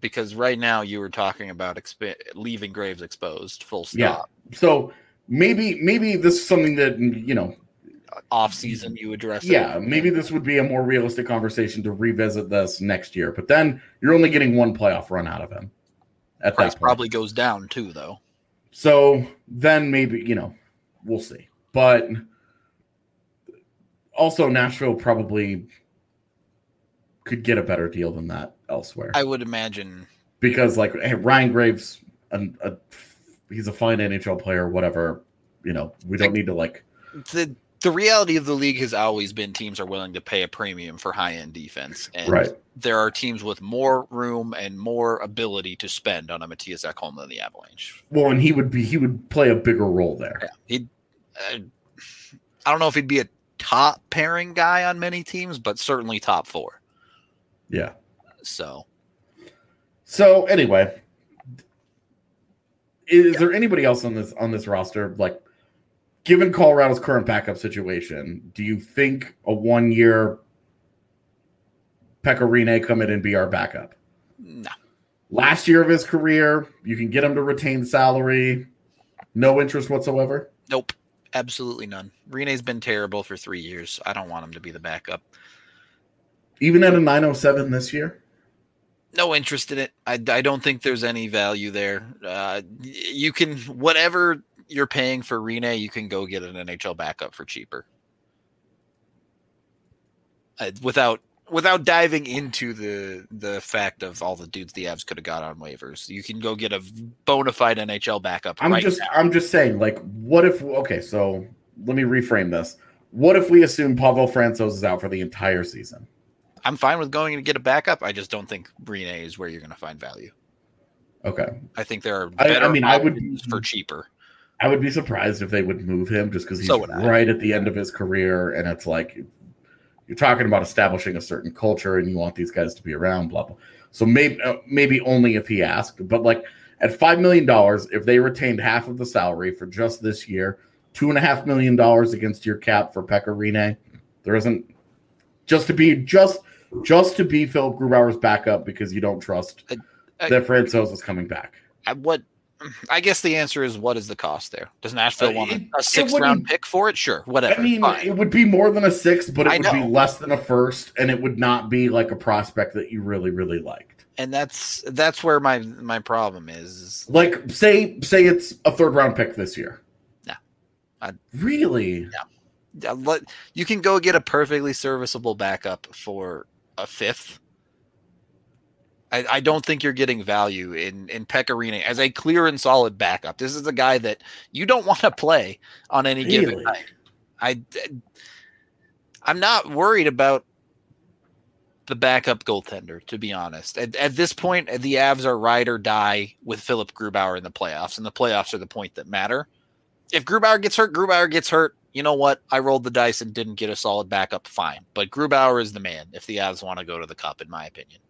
Because right now you were talking about exp- leaving Graves exposed, full stop Yeah. So maybe maybe this is something that you know Off season, mm-hmm. you address. it. yeah, maybe this would be a more realistic conversation to revisit this next year. But then you're only getting one playoff run out of him at price that point. probably goes down too, though. So then maybe you know we'll see. But also Nashville probably could get a better deal than that elsewhere I would imagine. because like hey, Ryan Graves, an, a, he's a fine NHL player, whatever. You know, we don't need to like the the reality of the league has always been teams are willing to pay a premium for high end defense, and right. there are teams with more room and more ability to spend on a Mattias Ekholm than the Avalanche. Well, and he would be he would play a bigger role there. Yeah, he. Uh, I don't know if he'd be a top pairing guy on many teams, but certainly top four. Yeah. So So anyway, is there anybody else on this on this roster like given Colorado's current backup situation, do you think a one year Pekka Rinne come in and be our backup? no, Last year of his career, you can get him to retain salary, no interest whatsoever. nope, absolutely none. Rinne's been terrible for three years. I don't want him to be the backup. Even at a 907 this year? no interest in it. I, I don't think there's any value there. Uh, you can whatever you're paying for Rinne, you can go get an NHL backup for cheaper. Uh, without without diving into the the fact of all the dudes the Avs could have got on waivers, you can go get a bona fide NHL backup. I'm right just now. I'm just saying, like, what if okay, so let me reframe this. What if we assume Pavel Francouz is out for the entire season? I'm fine with going to get a backup. I just don't think Rinne is where you're going to find value. Okay. I think there are I- I mean, I would- for cheaper. I would be surprised if they would move him just because he's So right at the end of his career, and it's like you're talking about establishing a certain culture, and you want these guys to be around. Blah blah. So maybe uh, maybe only if he asked, but like at five million dollars, if they retained half of the salary for just this year, two and a half million dollars against your cap for Pekka Rinne, there isn't just to be just just to be Philipp Grubauer's backup because you don't trust I- I- that Francouz is coming back. I, what I guess the answer is what is the cost there? Does Nashville Uh, want it- a, a it sixth wouldn't- round pick for it? Sure, whatever. I mean, fine. it would be more than a six, but it I would be less than a first, and it would not be like a prospect that you really, really liked. and that's that's where my my problem is. Like, say, say it's a third round pick this year. No. Really? Let- You can go get a perfectly serviceable backup for a fifth. I, I don't think you're getting value in in Pekka Rinne as a clear and solid backup. This is a guy that you don't want to play on any given Really? night. I I'm not worried about the backup goaltender, to be honest. At, at this point, the Avs are ride or die with Philipp Grubauer in the playoffs, and the playoffs are the point that matter. If Grubauer gets hurt, Grubauer gets hurt. You know what? I rolled the dice and didn't get a solid backup. Fine, but Grubauer is the man if the Avs want to go to the cup, in my opinion.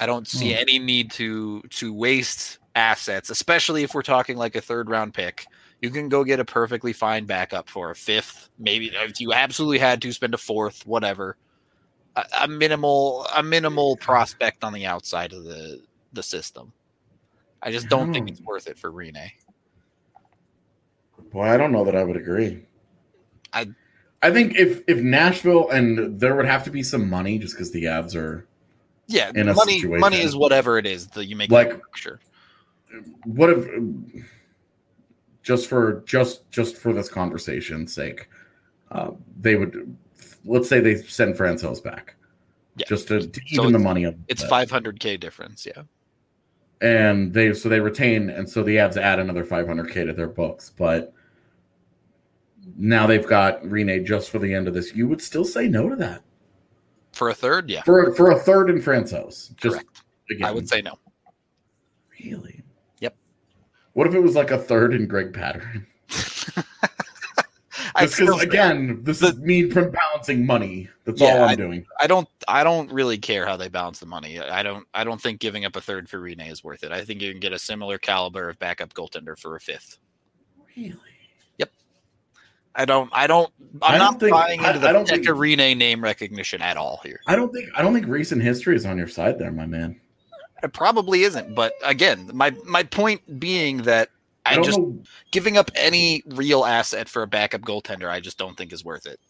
I don't see Hmm. any need to to waste assets, especially if we're talking like a third round pick. You can go get a perfectly fine backup for a fifth, maybe if you absolutely had to spend a fourth, whatever. A, a minimal a minimal prospect on the outside of the the system. I just don't think it's worth it for Rinne. Boy, I don't know that I would agree. I- I think if if Nashville and there would have to be some money just because the Avs are Yeah, In a money situation. money is whatever it is that you make Like- sure. what if just for just just for this conversation's sake, uh, they would let's say they send Francouz back. Yeah. Just to, to So even the money up. It's five hundred K difference, yeah. and they so they retain and so the Avs add another 500k to their books but now they've got Rinne just for the end of this you would still say no to that For a third, yeah. for for a third in Francouz just Correct. again, I would say no. really Yep. what if it was like a third in Greg Pateryn I just because again this is me from balancing money that's Yeah, all I'm I- doing I don't I don't really care how they balance the money. I don't I don't think giving up a third for Rinne is worth it. I think you can get a similar caliber of backup goaltender for a fifth. really I don't I don't I'm I don't not think- buying into the I don't think- Rinne name recognition at all here. I don't think I don't think recent history is on your side there my man It probably isn't, but again, my my point being that I, I, just know giving up any real asset for a backup goaltender, I just don't think is worth it.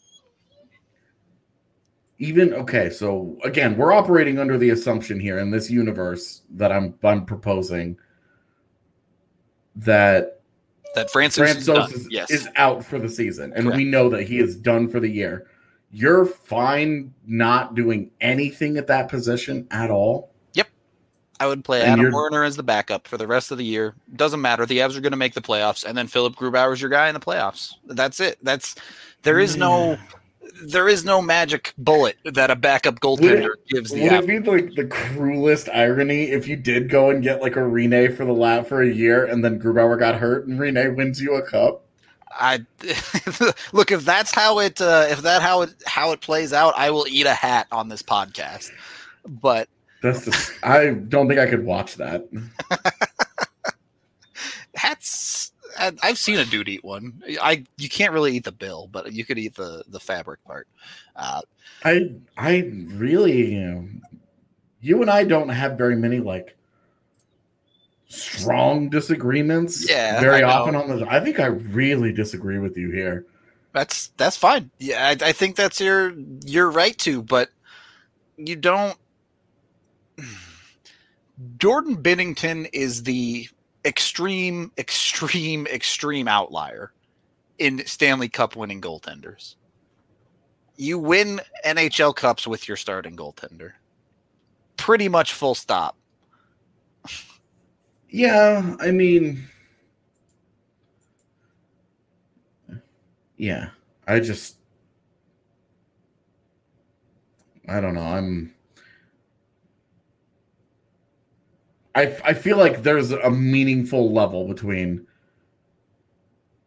even okay so again we're operating under the assumption here in this universe that i'm i'm proposing that That Francouz, is. Francouz is, yes, is out for the season and we know that he is done for the year you're fine not doing anything at that position at all Yep, I would play and Adam Werner as the backup for the rest of the year. Doesn't matter. The Avs are going to make the playoffs, and then Philipp Grubauer is your guy in the playoffs. That's it. That's there is no there is no magic bullet that a backup goaltender gives the would Avs. it be like the cruelest irony if you did go and get like a Rinne for the lap for a year and then Grubauer got hurt and Rinne wins you a cup? I look if that's how it uh, if that how it how it plays out, I will eat a hat on this podcast. But That's just, I don't think I could watch that. hats, I- I've seen a dude eat one. I you can't really eat the bill, but you could eat the the fabric part. Uh, I I really you know you and I don't have very many like strong disagreements Yeah, very often on the I think I really disagree with you here. That's that's fine. Yeah, I, I think that's your you're right to, but you don't. Jordan Binnington is the extreme, extreme, extreme outlier in Stanley Cup winning goaltenders. You win NHL Cups with your starting goaltender. Pretty much full stop. Yeah, I mean Yeah, I just I don't know. I'm I I feel like there's a meaningful level between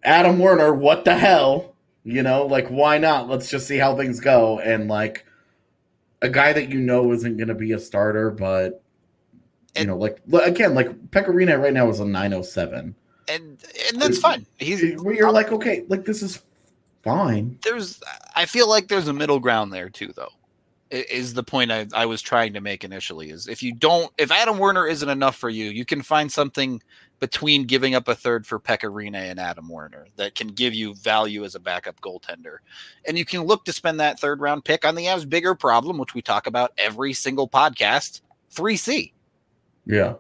Adam Werner, what the hell? You know, like why not? Let's just see how things go and like a guy that you know isn't going to be a starter but you know, like again, like Pekka Rinne right now is a 907. And and that's fine. He's Where you're like, okay, like this is fine. there's I feel like there's a middle ground there too though. Is the point I, I was trying to make initially is if you don't if Adam Werner isn't enough for you, you can find something between giving up a third for Pekka and Adam Werner that can give you value as a backup goaltender. And you can look to spend that third round pick on the Avs bigger problem, which we talk about every single podcast, 3C. Yeah.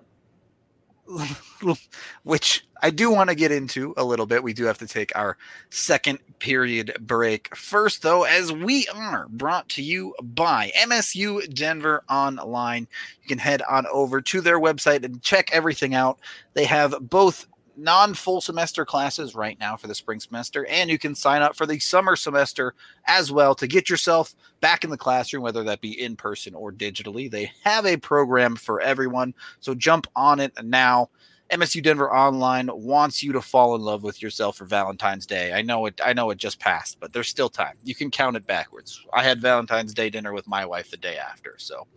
which I do want to get into a little bit. We do have to take our second period break. First, though, as we are brought to you by MSU Denver Online, you can head on over to their website and check everything out. They have both non full semester classes right now for the spring semester, and you can sign up for the summer semester as well to get yourself back in the classroom, whether that be in person or digitally. They have a program for everyone, so jump on it now. MSU Denver Online wants you to fall in love with yourself for Valentine's Day. I know it. I know it just passed, but there's still time. You can count it backwards. I had Valentine's Day dinner with my wife the day after. So,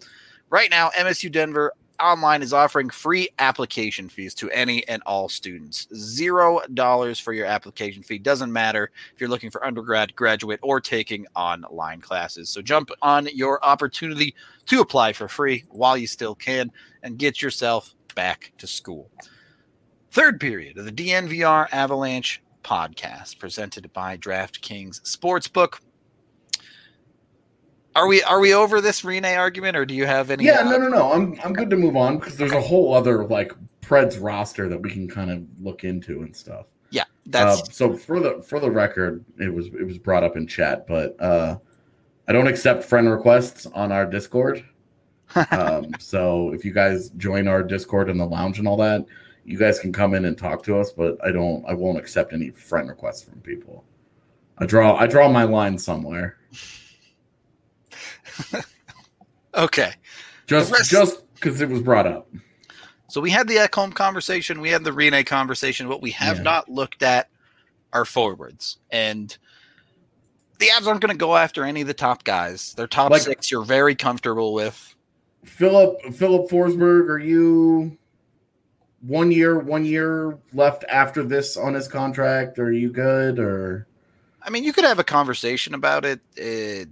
right now, MSU Denver Online is offering free application fees to any and all students. Zero dollars for your application fee. Doesn't matter if you're looking for undergrad, graduate, or taking online classes. So jump on your opportunity to apply for free while you still can and get yourself back to school. Third period of the DNVR Avalanche podcast presented by DraftKings Sportsbook. Are we are we over this Rinne argument, or do you have any? Yeah, no, no, no. I'm I'm good to move on because there's a whole other like Preds roster that we can kind of look into and stuff. Yeah, that's uh, so for the for the record, it was it was brought up in chat, but uh, I don't accept friend requests on our Discord. um, so if you guys join our Discord and the lounge and all that, you guys can come in and talk to us, but I don't I won't accept any friend requests from people. I draw I draw my line somewhere. okay. Just rest- just because it was brought up. So we had the Ekholm conversation, we had the Rinne conversation. What we have yeah. not looked at are forwards. And the Avs aren't going to go after any of the top guys. Their top like, six you're very comfortable with. Filip Filip Forsberg, are you one year one year left after this on his contract? Are you good or I mean, you could have a conversation about it. it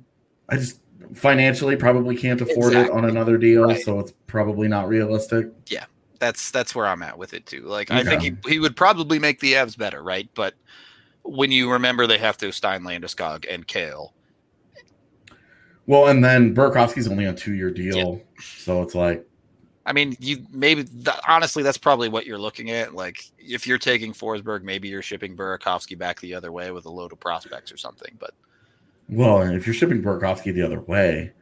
I just financially probably can't afford exactly. it on another deal, right. so it's probably not realistic. Yeah, that's that's where I'm at with it too. Like, okay. I think he, he would probably make the Avs better, right? But when you remember they have to Stein Landeskog and Cale. Well, and then Burakovsky's only on two year deal, yeah. so it's like. I mean, you maybe th- honestly that's probably what you're looking at. Like, if you're taking Forsberg, maybe you're shipping Burakovsky back the other way with a load of prospects or something. But well, if you're shipping Burakovsky the other way,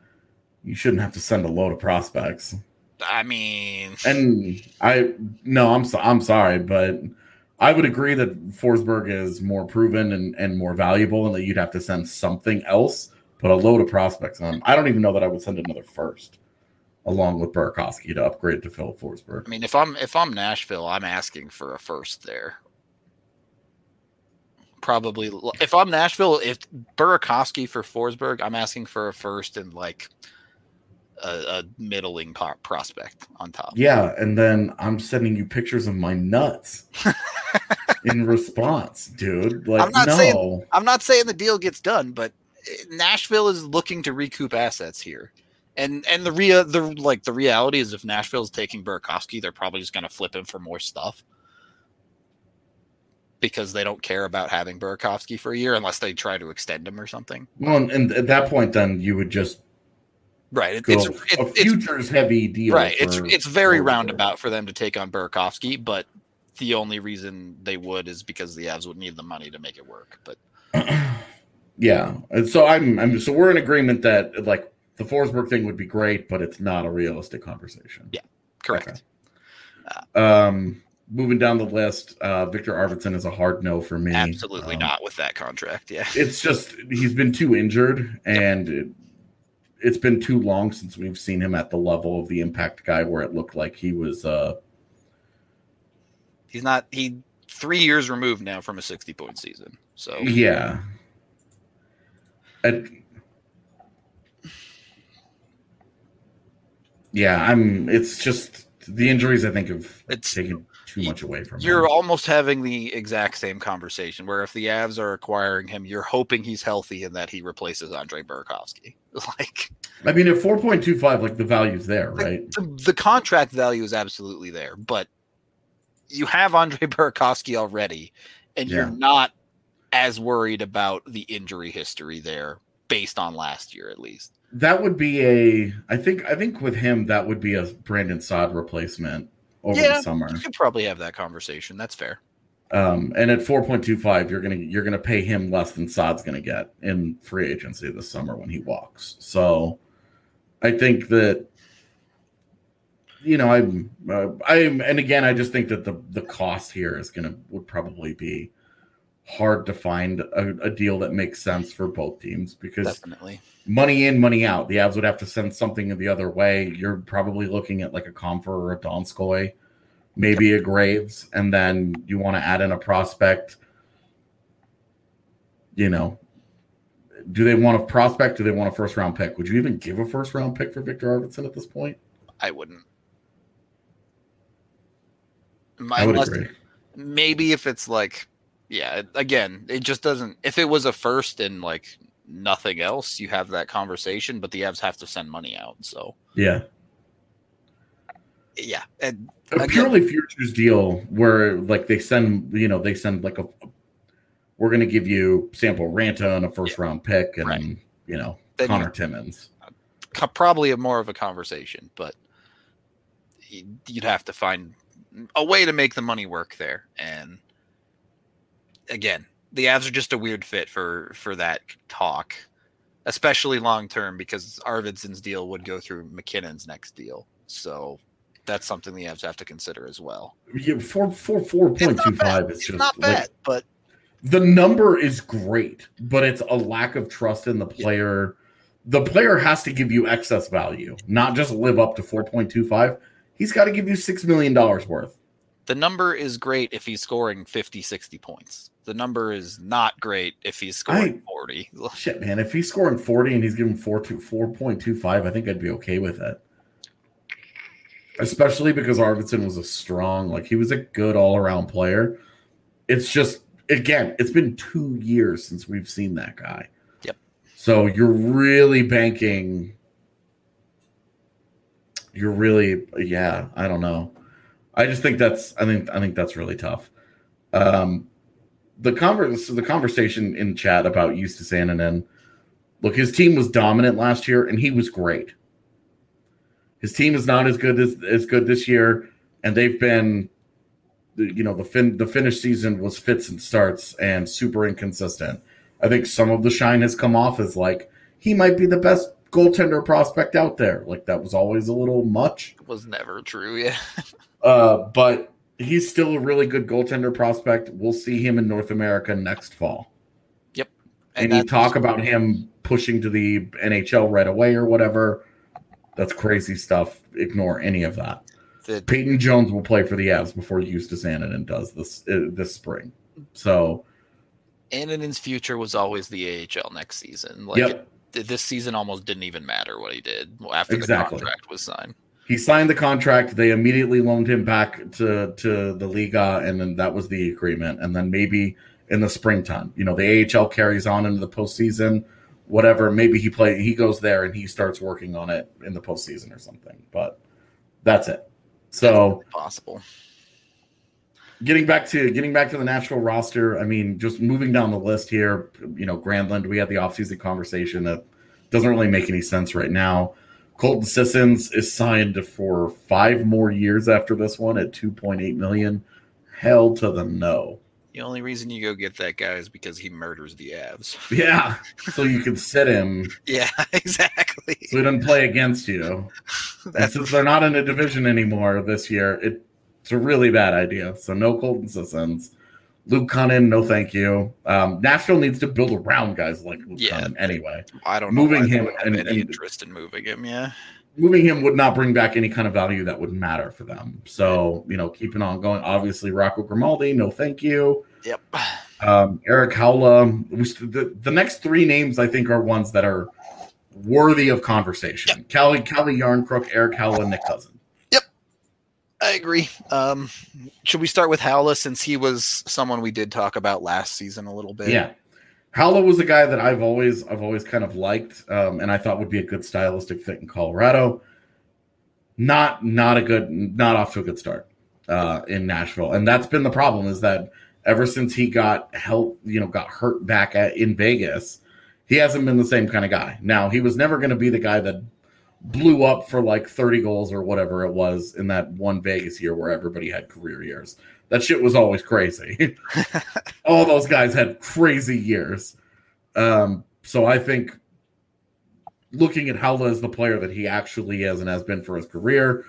you shouldn't have to send a load of prospects. I mean, and I no, I'm so, I'm sorry, but I would agree that Forsberg is more proven and, and more valuable, and that you'd have to send something else, put a load of prospects on. I don't even know that I would send another first along with Burakovsky to upgrade to Filip Forsberg. I mean, if I'm if I'm Nashville, I'm asking for a first there probably if I'm Nashville, if Burakovsky for Forsberg, I'm asking for a first and like a, a middling prospect on top. Yeah, and then I'm sending you pictures of my nuts in response, dude. Like, I'm not no. saying I'm not saying the deal gets done, but eh, Nashville is looking to recoup assets here. And and the rea the like the reality is if Nashville is taking Burakovsky, they're probably just going to flip him for more stuff because they don't care about having Burakovsky for a year unless they try to extend him or something. Well, and at that point, then you would just right. It, it's a futures heavy deal. Right. It's it's very roundabout for them to take on Burakovsky, but the only reason they would is because the Avs would need the money to make it work. But yeah, and so I'm, I'm so we're in agreement that like the Forsberg thing would be great, but it's not a realistic conversation. Yeah, correct. Okay. Uh, um, moving down the list, uh, Viktor Arvidsson is a hard no for me. Absolutely um, not with that contract. Yeah, it's just he's been too injured, and it, has been too long since we've seen him at the level of the impact guy where it looked like he was. Uh, he's not. He three years removed now from a sixty point season. So yeah. yeah, I'm. It's just the injuries. I think have it's, taken too much away from you're him. almost having the exact same conversation where if the Avs are acquiring him, you're hoping he's healthy and that he replaces Andre Burakovsky. Like, I mean, at 4.25, like the value's there, right? The, the, contract value is absolutely there, but you have Andre Burakovsky already, and yeah. you're not as worried about the injury history there based on last year, at least. That would be a, I think, I think with him, that would be a Brandon Saad replacement over Yeah. the summer. You could probably have that conversation. That's fair. Um, and at 4.25, you're gonna you're gonna pay him less than Saad's gonna get in free agency this summer when he walks. So I think that you know I'm uh, I'm and again I just think that the the cost here is gonna would probably be hard to find a, a deal that makes sense for both teams because Definitely. money in, money out. The Avs would have to send something the other way. You're probably looking at like a Compher or a Donskoi, maybe a Graves, and then you want to add in a prospect. You know, do they want a prospect? Do they want a first round pick? Would you even give a first round pick for Viktor Arvidsson at this point? I wouldn't. My, I would unless- agree. maybe if it's like yeah again it just doesn't if it was a first and like nothing else you have that conversation but the avs have to send money out so Yeah, yeah and a purely futures deal where like they send you know they send like a we're going to give you Sampo Ranta and a first round pick and Right. you know Then Conor Timmins. probably a more of a conversation but you'd have to find a way to make the money work there and again the avs are just a weird fit for for that talk especially long term because arvidsson's deal would go through MacKinnon's next deal so that's something the avs have to consider as well Yeah, four four four point bad. five is It's just not like, bad but the number is great, but it's a lack of trust in the player. The player has to give you excess value, not just live up to four point two five. He's got to give you six million dollars worth. The number is great if he's scoring 50 60 points the number is not great if he's scoring 40 Shit, man! If he's scoring forty and he's giving four to four point two five, I think I'd be okay with it. Especially because Arvidsson was a strong, like he was a good all around player. It's just again, it's been two years since we've seen that guy. Yep. So you're really banking. You're really, yeah. I don't know. I just think that's. I think. I think that's really tough. Um, the converse, the conversation in chat about Justus Annunen. Look, his team was dominant last year, and he was great. His team is not as good as as good this year, and they've been, you know, the fin the finish season was fits and starts and super inconsistent. I think some of the shine has come off as like he might be the best goaltender prospect out there. Like that was always a little much. was never true yeah Uh, but he's still a really good goaltender prospect. We'll see him in North America next fall. Yep. And, you talk about him pushing to the NHL right away or whatever. That's crazy stuff. Ignore any of that. the, Peyton Jones will play for the Avs before Justus Annunen does this uh, this spring. So Annunen's future was always the AHL next season. Like Yep. it- this season almost didn't even matter what he did after Exactly. the contract was signed. He signed the contract. They immediately loaned him back to to the Liga, and then that was the agreement. And then maybe in the springtime, you know, the AHL carries on into the postseason, whatever. Maybe he play he goes there and he starts working on it in the postseason or something. But that's it. So Possible. getting back to getting back to the Nashville roster, I mean, just moving down the list here, you know, Granlund, we had the offseason conversation that doesn't really make any sense right now. Colton Sissons is signed for five more years after this one at 2.8 million. Hell to the no. The only reason you go get that guy is because he murders the Avs. Yeah. So you can sit him yeah, exactly. so he doesn't play against you. And That's since they're not in a division anymore this year, it, it's a really bad idea. So no Colton Sissons. Luke Kunin, no thank you. Um, Nashville needs to build around guys like Luke Yeah. Kunin anyway. I don't moving him would have and- any interest in moving him. Yeah, Moving him would not bring back any kind of value that would matter for them. So, you know, keeping on going. Obviously, Rocco Grimaldi, no thank you. yep. Um, Erik Haula. The, the next three names, I think, are ones that are worthy of conversation. Calle, Calle Jarnkrok, Erik Haula, Nick Cousin. I agree. Um, should we start with Haula since he was someone we did talk about last season a little bit? Yeah. Haula was a guy that I've always I've always kind of liked, um, and I thought would be a good stylistic fit in Colorado. Not not a good not off to a good start uh, in Nashville, and that's been the problem. Is that ever since he got help, you know, got hurt back at in Vegas, he hasn't been the same kind of guy. Now he was never going to be the guy that blew up for like 30 goals or whatever it was in that one Vegas year where everybody had career years. That shit was always crazy. All those guys had crazy years. Um, so I think looking at Haula as the player that he actually is and has been for his career,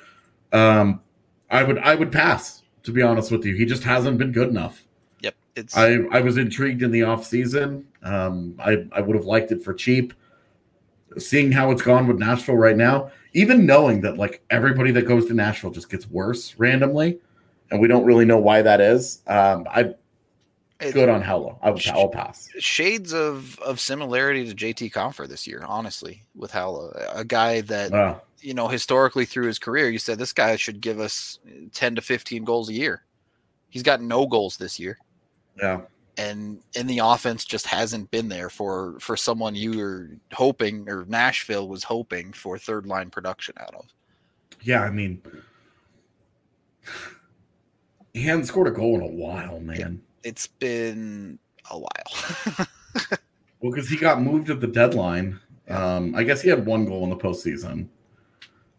um, I would I would pass, to be honest with you. He just hasn't been good enough. Yep. It's I, I was intrigued in the offseason. Um, I, I would have liked it for cheap. Seeing how it's gone with Nashville right now, even knowing that like everybody that goes to Nashville just gets worse randomly, and we don't really know why that is. Um, I good on Haula. I would I'll pass. shades of of similarity to JT Compher this year, honestly, with Haula, a guy that Wow. you know historically through his career, you said this guy should give us ten to fifteen goals a year. He's got no goals this year, Yeah. And and the offense just hasn't been there for for someone you were hoping or Nashville was hoping for third line production out of. Yeah, I mean, he hadn't scored a goal in a while, man. It's been a while. Well, because he got moved at the deadline. Um, I guess he had one goal in the postseason,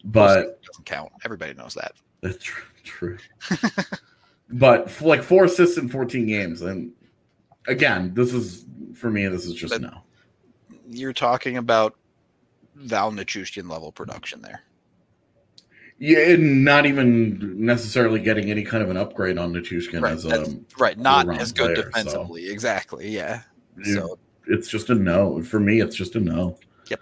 but doesn't count. Everybody knows that. that's true. true. but like four assists in 14 games, and again, this is for me. This is just But- no. You're talking about Val Nichushkin level production there. Yeah, and not even necessarily getting any kind of an upgrade on Nichushkin Right, as a. Right, not as good player, so- defensively. Exactly. Yeah. So it's just a no for me. It's just a no. Yep.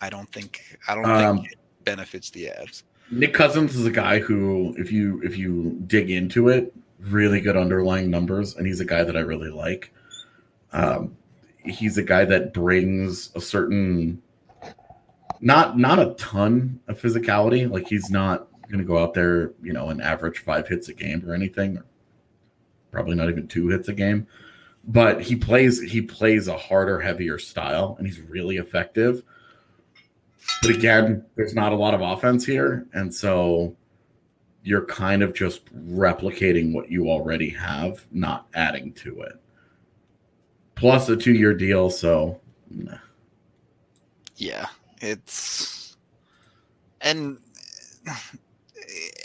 I don't think I don't Um, think it benefits the Avs. Nick Cousins is a guy who, if you if you dig into it, really good underlying numbers, and he's a guy that I really like. Um, he's a guy that brings a certain, not not a ton of physicality. Like he's not going to go out there, you know, and average five hits a game or anything. Probably not even two hits a game, but he plays he plays a harder, heavier style, and he's really effective. But again, there's not a lot of offense here. And so you're kind of just replicating what you already have, not adding to it. Plus a two year deal. So nah. Yeah, it's and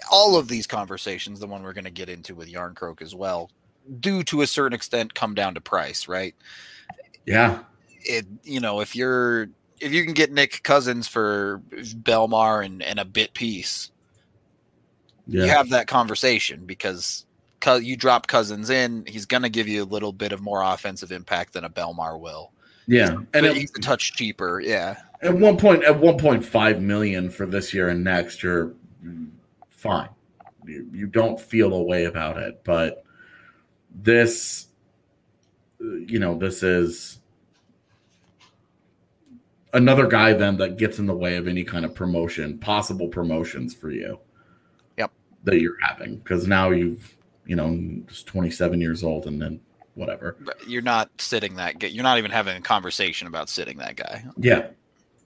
all of these conversations, the one we're going to get into with Jarnkrok as well, do to a certain extent come down to price, right? yeah. It you know if you're if you can get Nick Cousins for Bellemare and, and a bit piece, Yeah. you have that conversation because you drop Cousins in, he's going to give you a little bit of more offensive impact than a Bellemare will. yeah. And but at, he's a touch cheaper, yeah. at one point, at 1.5 million for this year and next, you're fine. You, you don't feel a way about it. But this, you know, this is another guy then that gets in the way of any kind of promotion, possible promotions for you. That you're having because now you've, you know, just 27 years old and then whatever. But You're not sitting that. g- You're not even having a conversation about sitting that guy. Yeah.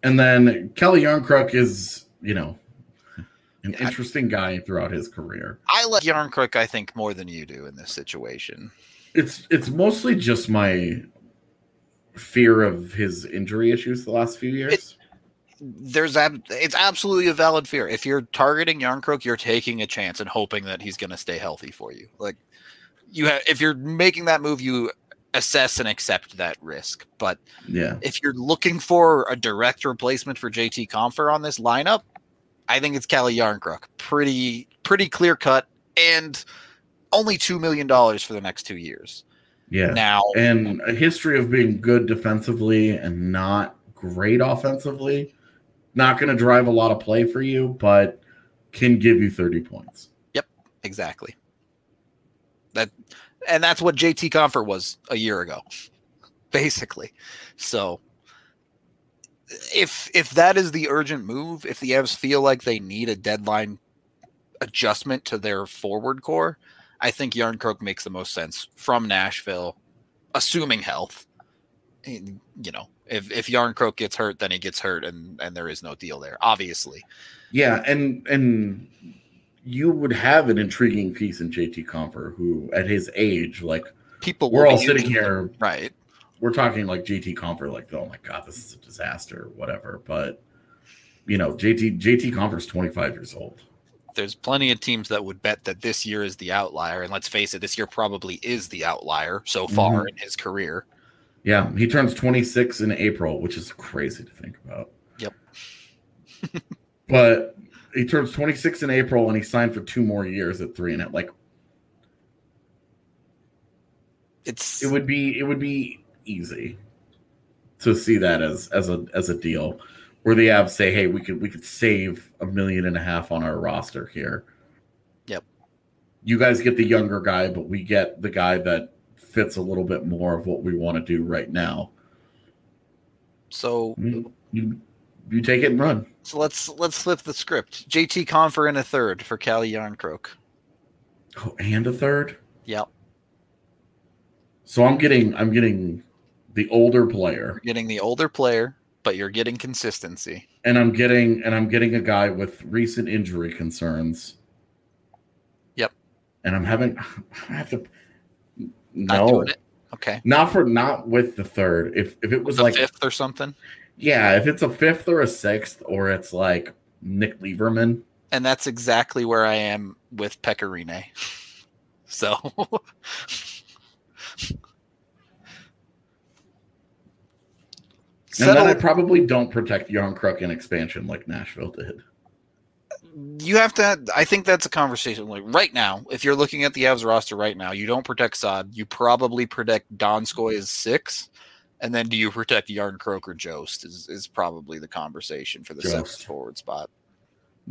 And then Calle Jarnkrok is, you know, an Yeah, I- interesting guy throughout his career. I like Jarnkrok, I think, more than you do in this situation. It's it's mostly just my fear of his injury issues the last few years. There's ab- it's absolutely a valid fear. If you're targeting Jarnkrok, you're taking a chance and hoping that he's going to stay healthy for you. Like you have, if you're making that move, you assess and accept that risk. But yeah. if you're looking for a direct replacement for JT Compher on this lineup, I think it's Calle Jarnkrok. Pretty pretty clear cut and only two million dollars for the next two years. Yeah. Now and a history of being good defensively and not great offensively. Not going to drive a lot of play for you, but can give you 30 points. Yep, exactly. That and that's what JT Compher was a year ago, basically. So if if that is the urgent move, if the Avs feel like they need a deadline adjustment to their forward core, I think Jarnkrok makes the most sense from Nashville, assuming health. You know, if if Jarnkrok gets hurt, then he gets hurt, and and there is no deal there. Obviously, Yeah, and and you would have an intriguing piece in JT Compher, who at his age, like people we're all sitting here, right. we're talking like JT Compher, like oh my god, this is a disaster, whatever. But you know, JT JT Compher's 25 years old. There's plenty of teams that would bet that this year is the outlier, and let's face it, this year probably is the outlier so far Mhm. in his career. Yeah, he turns 26 in April, which is crazy to think about. Yep. but he turns 26 in April and he signed for two more years at three and a like It's it would be it would be easy to see that as as a as a deal where the Avs say, hey, we could we could save a million and a half on our roster here. Yep. You guys get the younger guy, but we get the guy that fits a little bit more of what we want to do right now. so You, you, you take it and run. so let's let's flip the script. JT Compher in a third for Calle Jarnkrok. Oh, and a third. Yep. So I'm getting I'm getting the older player, You're getting the older player, but you're getting consistency. and I'm getting and I'm getting a guy with recent injury concerns. Yep. And I'm having I have to Not no. Okay. not for not with the third. If if it was The like fifth or something. yeah, if it's a fifth or a sixth, or it's like Nick Lieberman. And that's exactly where I am with Pekka Rinne. So And then I probably don't protect Jarnkrok in expansion like Nashville did. You have to I think that's a conversation like right now, if you're looking at the Avs roster right now, you don't protect Saad, you probably protect Donskoi as six. And then do you protect Jarnkrok or Jost is, is probably the conversation for the seventh Jost. forward spot.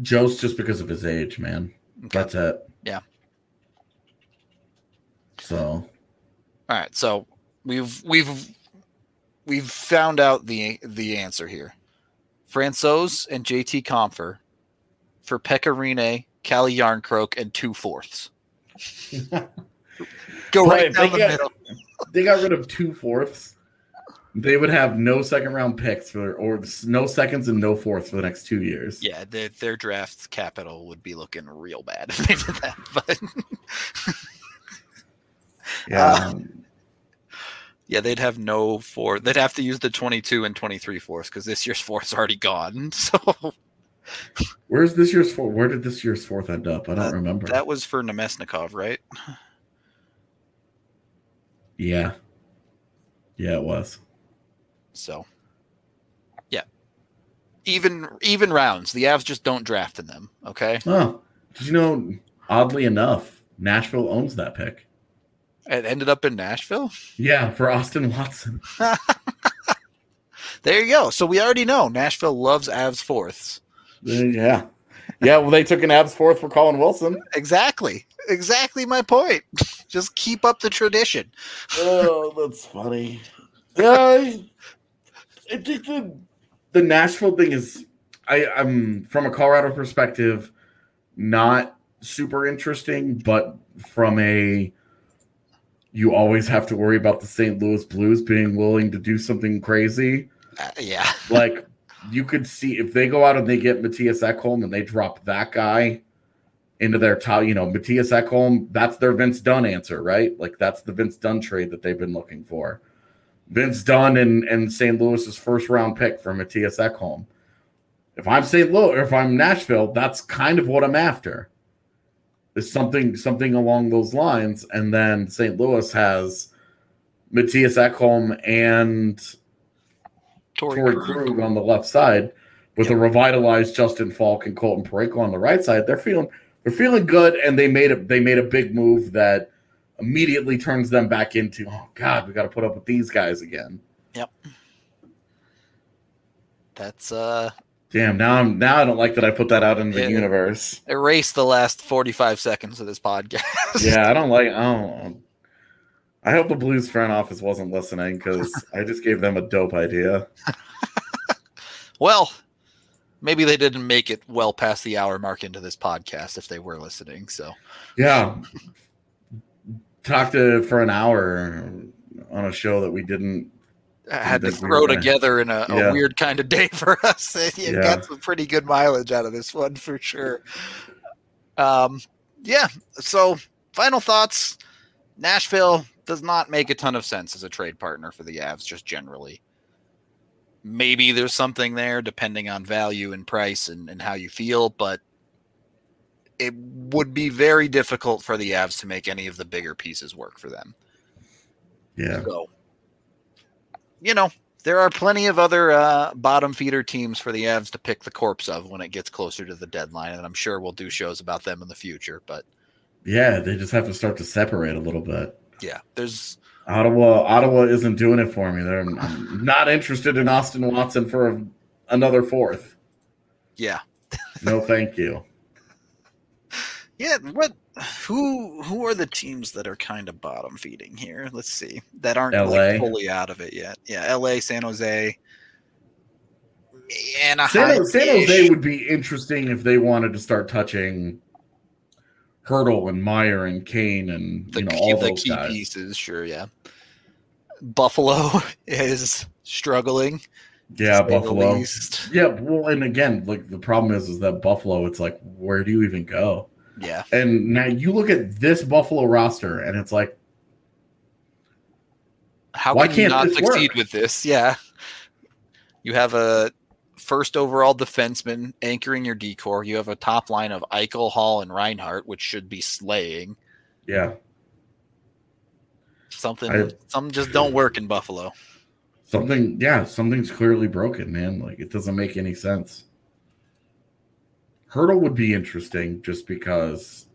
Joe's just because of his age, man. Okay. That's it. Yeah. So All right, so we've we've we've found out the the answer here. Francouz and JT Compher for Pecorine, Calle Jarnkrok, and two fourths. Go right down they the get- middle. they got rid of two fourths. They would have no second round picks for, or no seconds and no fourths for the next two years. Yeah, their, their draft capital would be looking real bad if they did that. But Yeah. Um, yeah, they'd have no four. They'd have to use the twenty-two and twenty-three fourths because this year's fourth's already gone. So Where's this year's fourth? Where did this year's fourth end up? I don't Uh, remember. that was for Namestnikov, right? yeah. Yeah, it was. So, yeah, even even rounds. The Avs just don't draft in them. Okay, Oh, did you know? Oddly enough, Nashville owns that pick. it ended up in Nashville. Yeah, for Austin Watson. There you go. So we already know Nashville loves Avs fourths. Yeah. Yeah, well, they took an Avs fourth for Colin Wilson. Exactly, exactly my point. Just keep up the tradition. Oh, that's funny. Yeah, I think the the Nashville thing is, I, I'm from a Colorado perspective, not super interesting, but from a you always have to worry about the St. Louis Blues being willing to do something crazy. Uh, yeah, Like you could see if they go out and they get Mattias Ekholm and they drop that guy into their top, you know, Mattias Ekholm, that's their Vince Dunn answer, right? Like that's the Vince Dunn trade that they've been looking for. Vince Dunn and, and St. Louis's first round pick for Mattias Ekholm. If I'm St. Louis, or if I'm Nashville, that's kind of what I'm after. Is something something along those lines, and then St. Louis has Mattias Ekholm and Torey Krug. Krug on the left side with a revitalized Justin Faulk and Colton Parayko on the right side. They're feeling they're feeling good, and they made a they made a big move that immediately turns them back into oh god, we got to put up with these guys again. Yep. That's uh, Damn, now I'm now I don't like that I put that out in the Yeah. universe. erase the last forty-five seconds of this podcast. Yeah, I don't like. I don't. I hope the Blues front office wasn't listening because I just gave them a dope idea. Well, maybe they didn't make it well past the hour mark into this podcast if they were listening. So Yeah. Talked to for an hour on a show that we didn't. I had to we throw together in a, a weird kind of day for us. you Yeah. got some pretty good mileage out of this one for sure. Um, yeah. So, final thoughts: Nashville does not make a ton of sense as a trade partner for the Avs, just generally. maybe there's something there depending on value and price and, and how you feel, but it would be very difficult for the Avs to make any of the bigger pieces work for them. Yeah. So, you know, there are plenty of other uh, bottom feeder teams for the Avs to pick the corpse of when it gets closer to the deadline, and I'm sure we'll do shows about them in the future. But Yeah, they just have to start to separate a little bit. Yeah, there's Ottawa, Ottawa isn't doing it for me. They're I'm not interested in Austin Watson for a, another fourth. yeah, No, thank you. yeah. What? Who? Who are the teams that are kind of bottom feeding here? Let's see that aren't like fully out of it yet. Yeah, L.A., San Jose, San, San Jose would be interesting if they wanted to start touching Hertl and Meier and Kane and the you know key, all the those key guys. pieces. Sure, yeah. Buffalo is struggling. Yeah, to say the Buffalo. Yeah, well, and again, like the problem is, is that Buffalo. It's like, where do you even go? Yeah, And now you look at this Buffalo roster, and it's like, how Why can not succeed work? with this? Yeah, you have a first overall defenseman anchoring your decor. You have a top line of Eichel, Hall, and Reinhart, which should be slaying. yeah, Something, I- some just don't work in Buffalo. something. Yeah, something's clearly broken, man. Like it doesn't make any sense. Hertl would be interesting just because.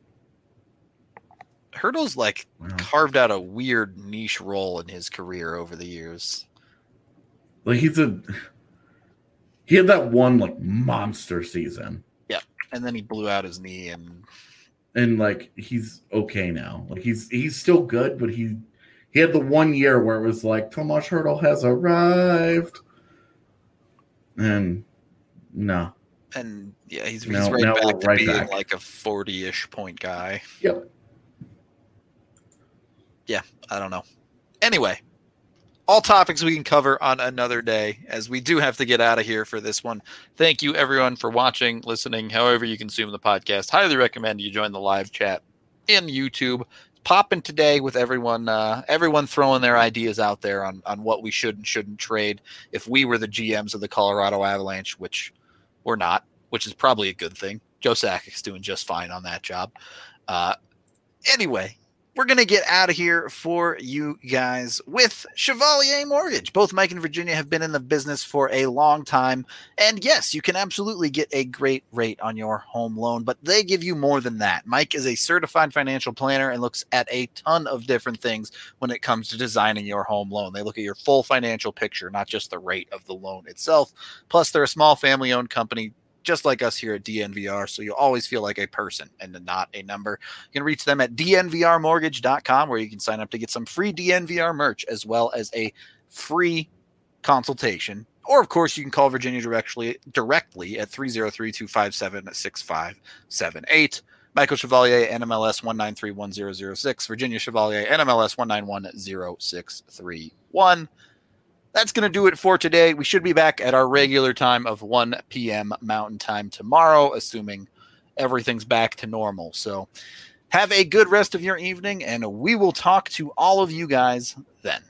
Hertl's like Well, carved out a weird niche role in his career over the years. like he's a. He had that one like monster season, Yeah, And then he blew out his knee and and like he's okay now. Like he's he's still good, but he he had the one year where it was like Tomas Hertl has arrived, and no, and yeah, he's, he's right now back to right being back. like a forty-ish point guy. Yep. Yeah, I don't know. Anyway, all topics we can cover on another day, as we do have to get out of here for this one. Thank you everyone for watching, listening, however you consume the podcast. Highly recommend you join the live chat in YouTube. Popping today with everyone, uh, everyone throwing their ideas out there on on what we should and shouldn't trade. If we were the GMs of the Colorado Avalanche, which we're not, which is probably a good thing. Joe Sakic's doing just fine on that job. Uh, anyway, we're going to get out of here for you guys with Chevalier Mortgage. Both Mike and Virginia have been in the business for a long time. And yes, you can absolutely get a great rate on your home loan, but they give you more than that. Mike is a certified financial planner and looks at a ton of different things when it comes to designing your home loan. They look at your full financial picture, not just the rate of the loan itself. Plus, they're a small family owned company. Just like us here at DNVR, so you always feel like a person and not a number. You can reach them at dnvrmortgage.com where you can sign up to get some free DNVR merch as well as a free consultation. Or of course, you can call Virginia directly directly at 303-257-6578. Michael Chevalier, NMLS 1931006, Virginia Chevalier, NMLS 1910631. That's going to do it for today. We should be back at our regular time of 1 p.m. Mountain Time tomorrow, assuming everything's back to normal. So have a good rest of your evening, and we will talk to all of you guys then.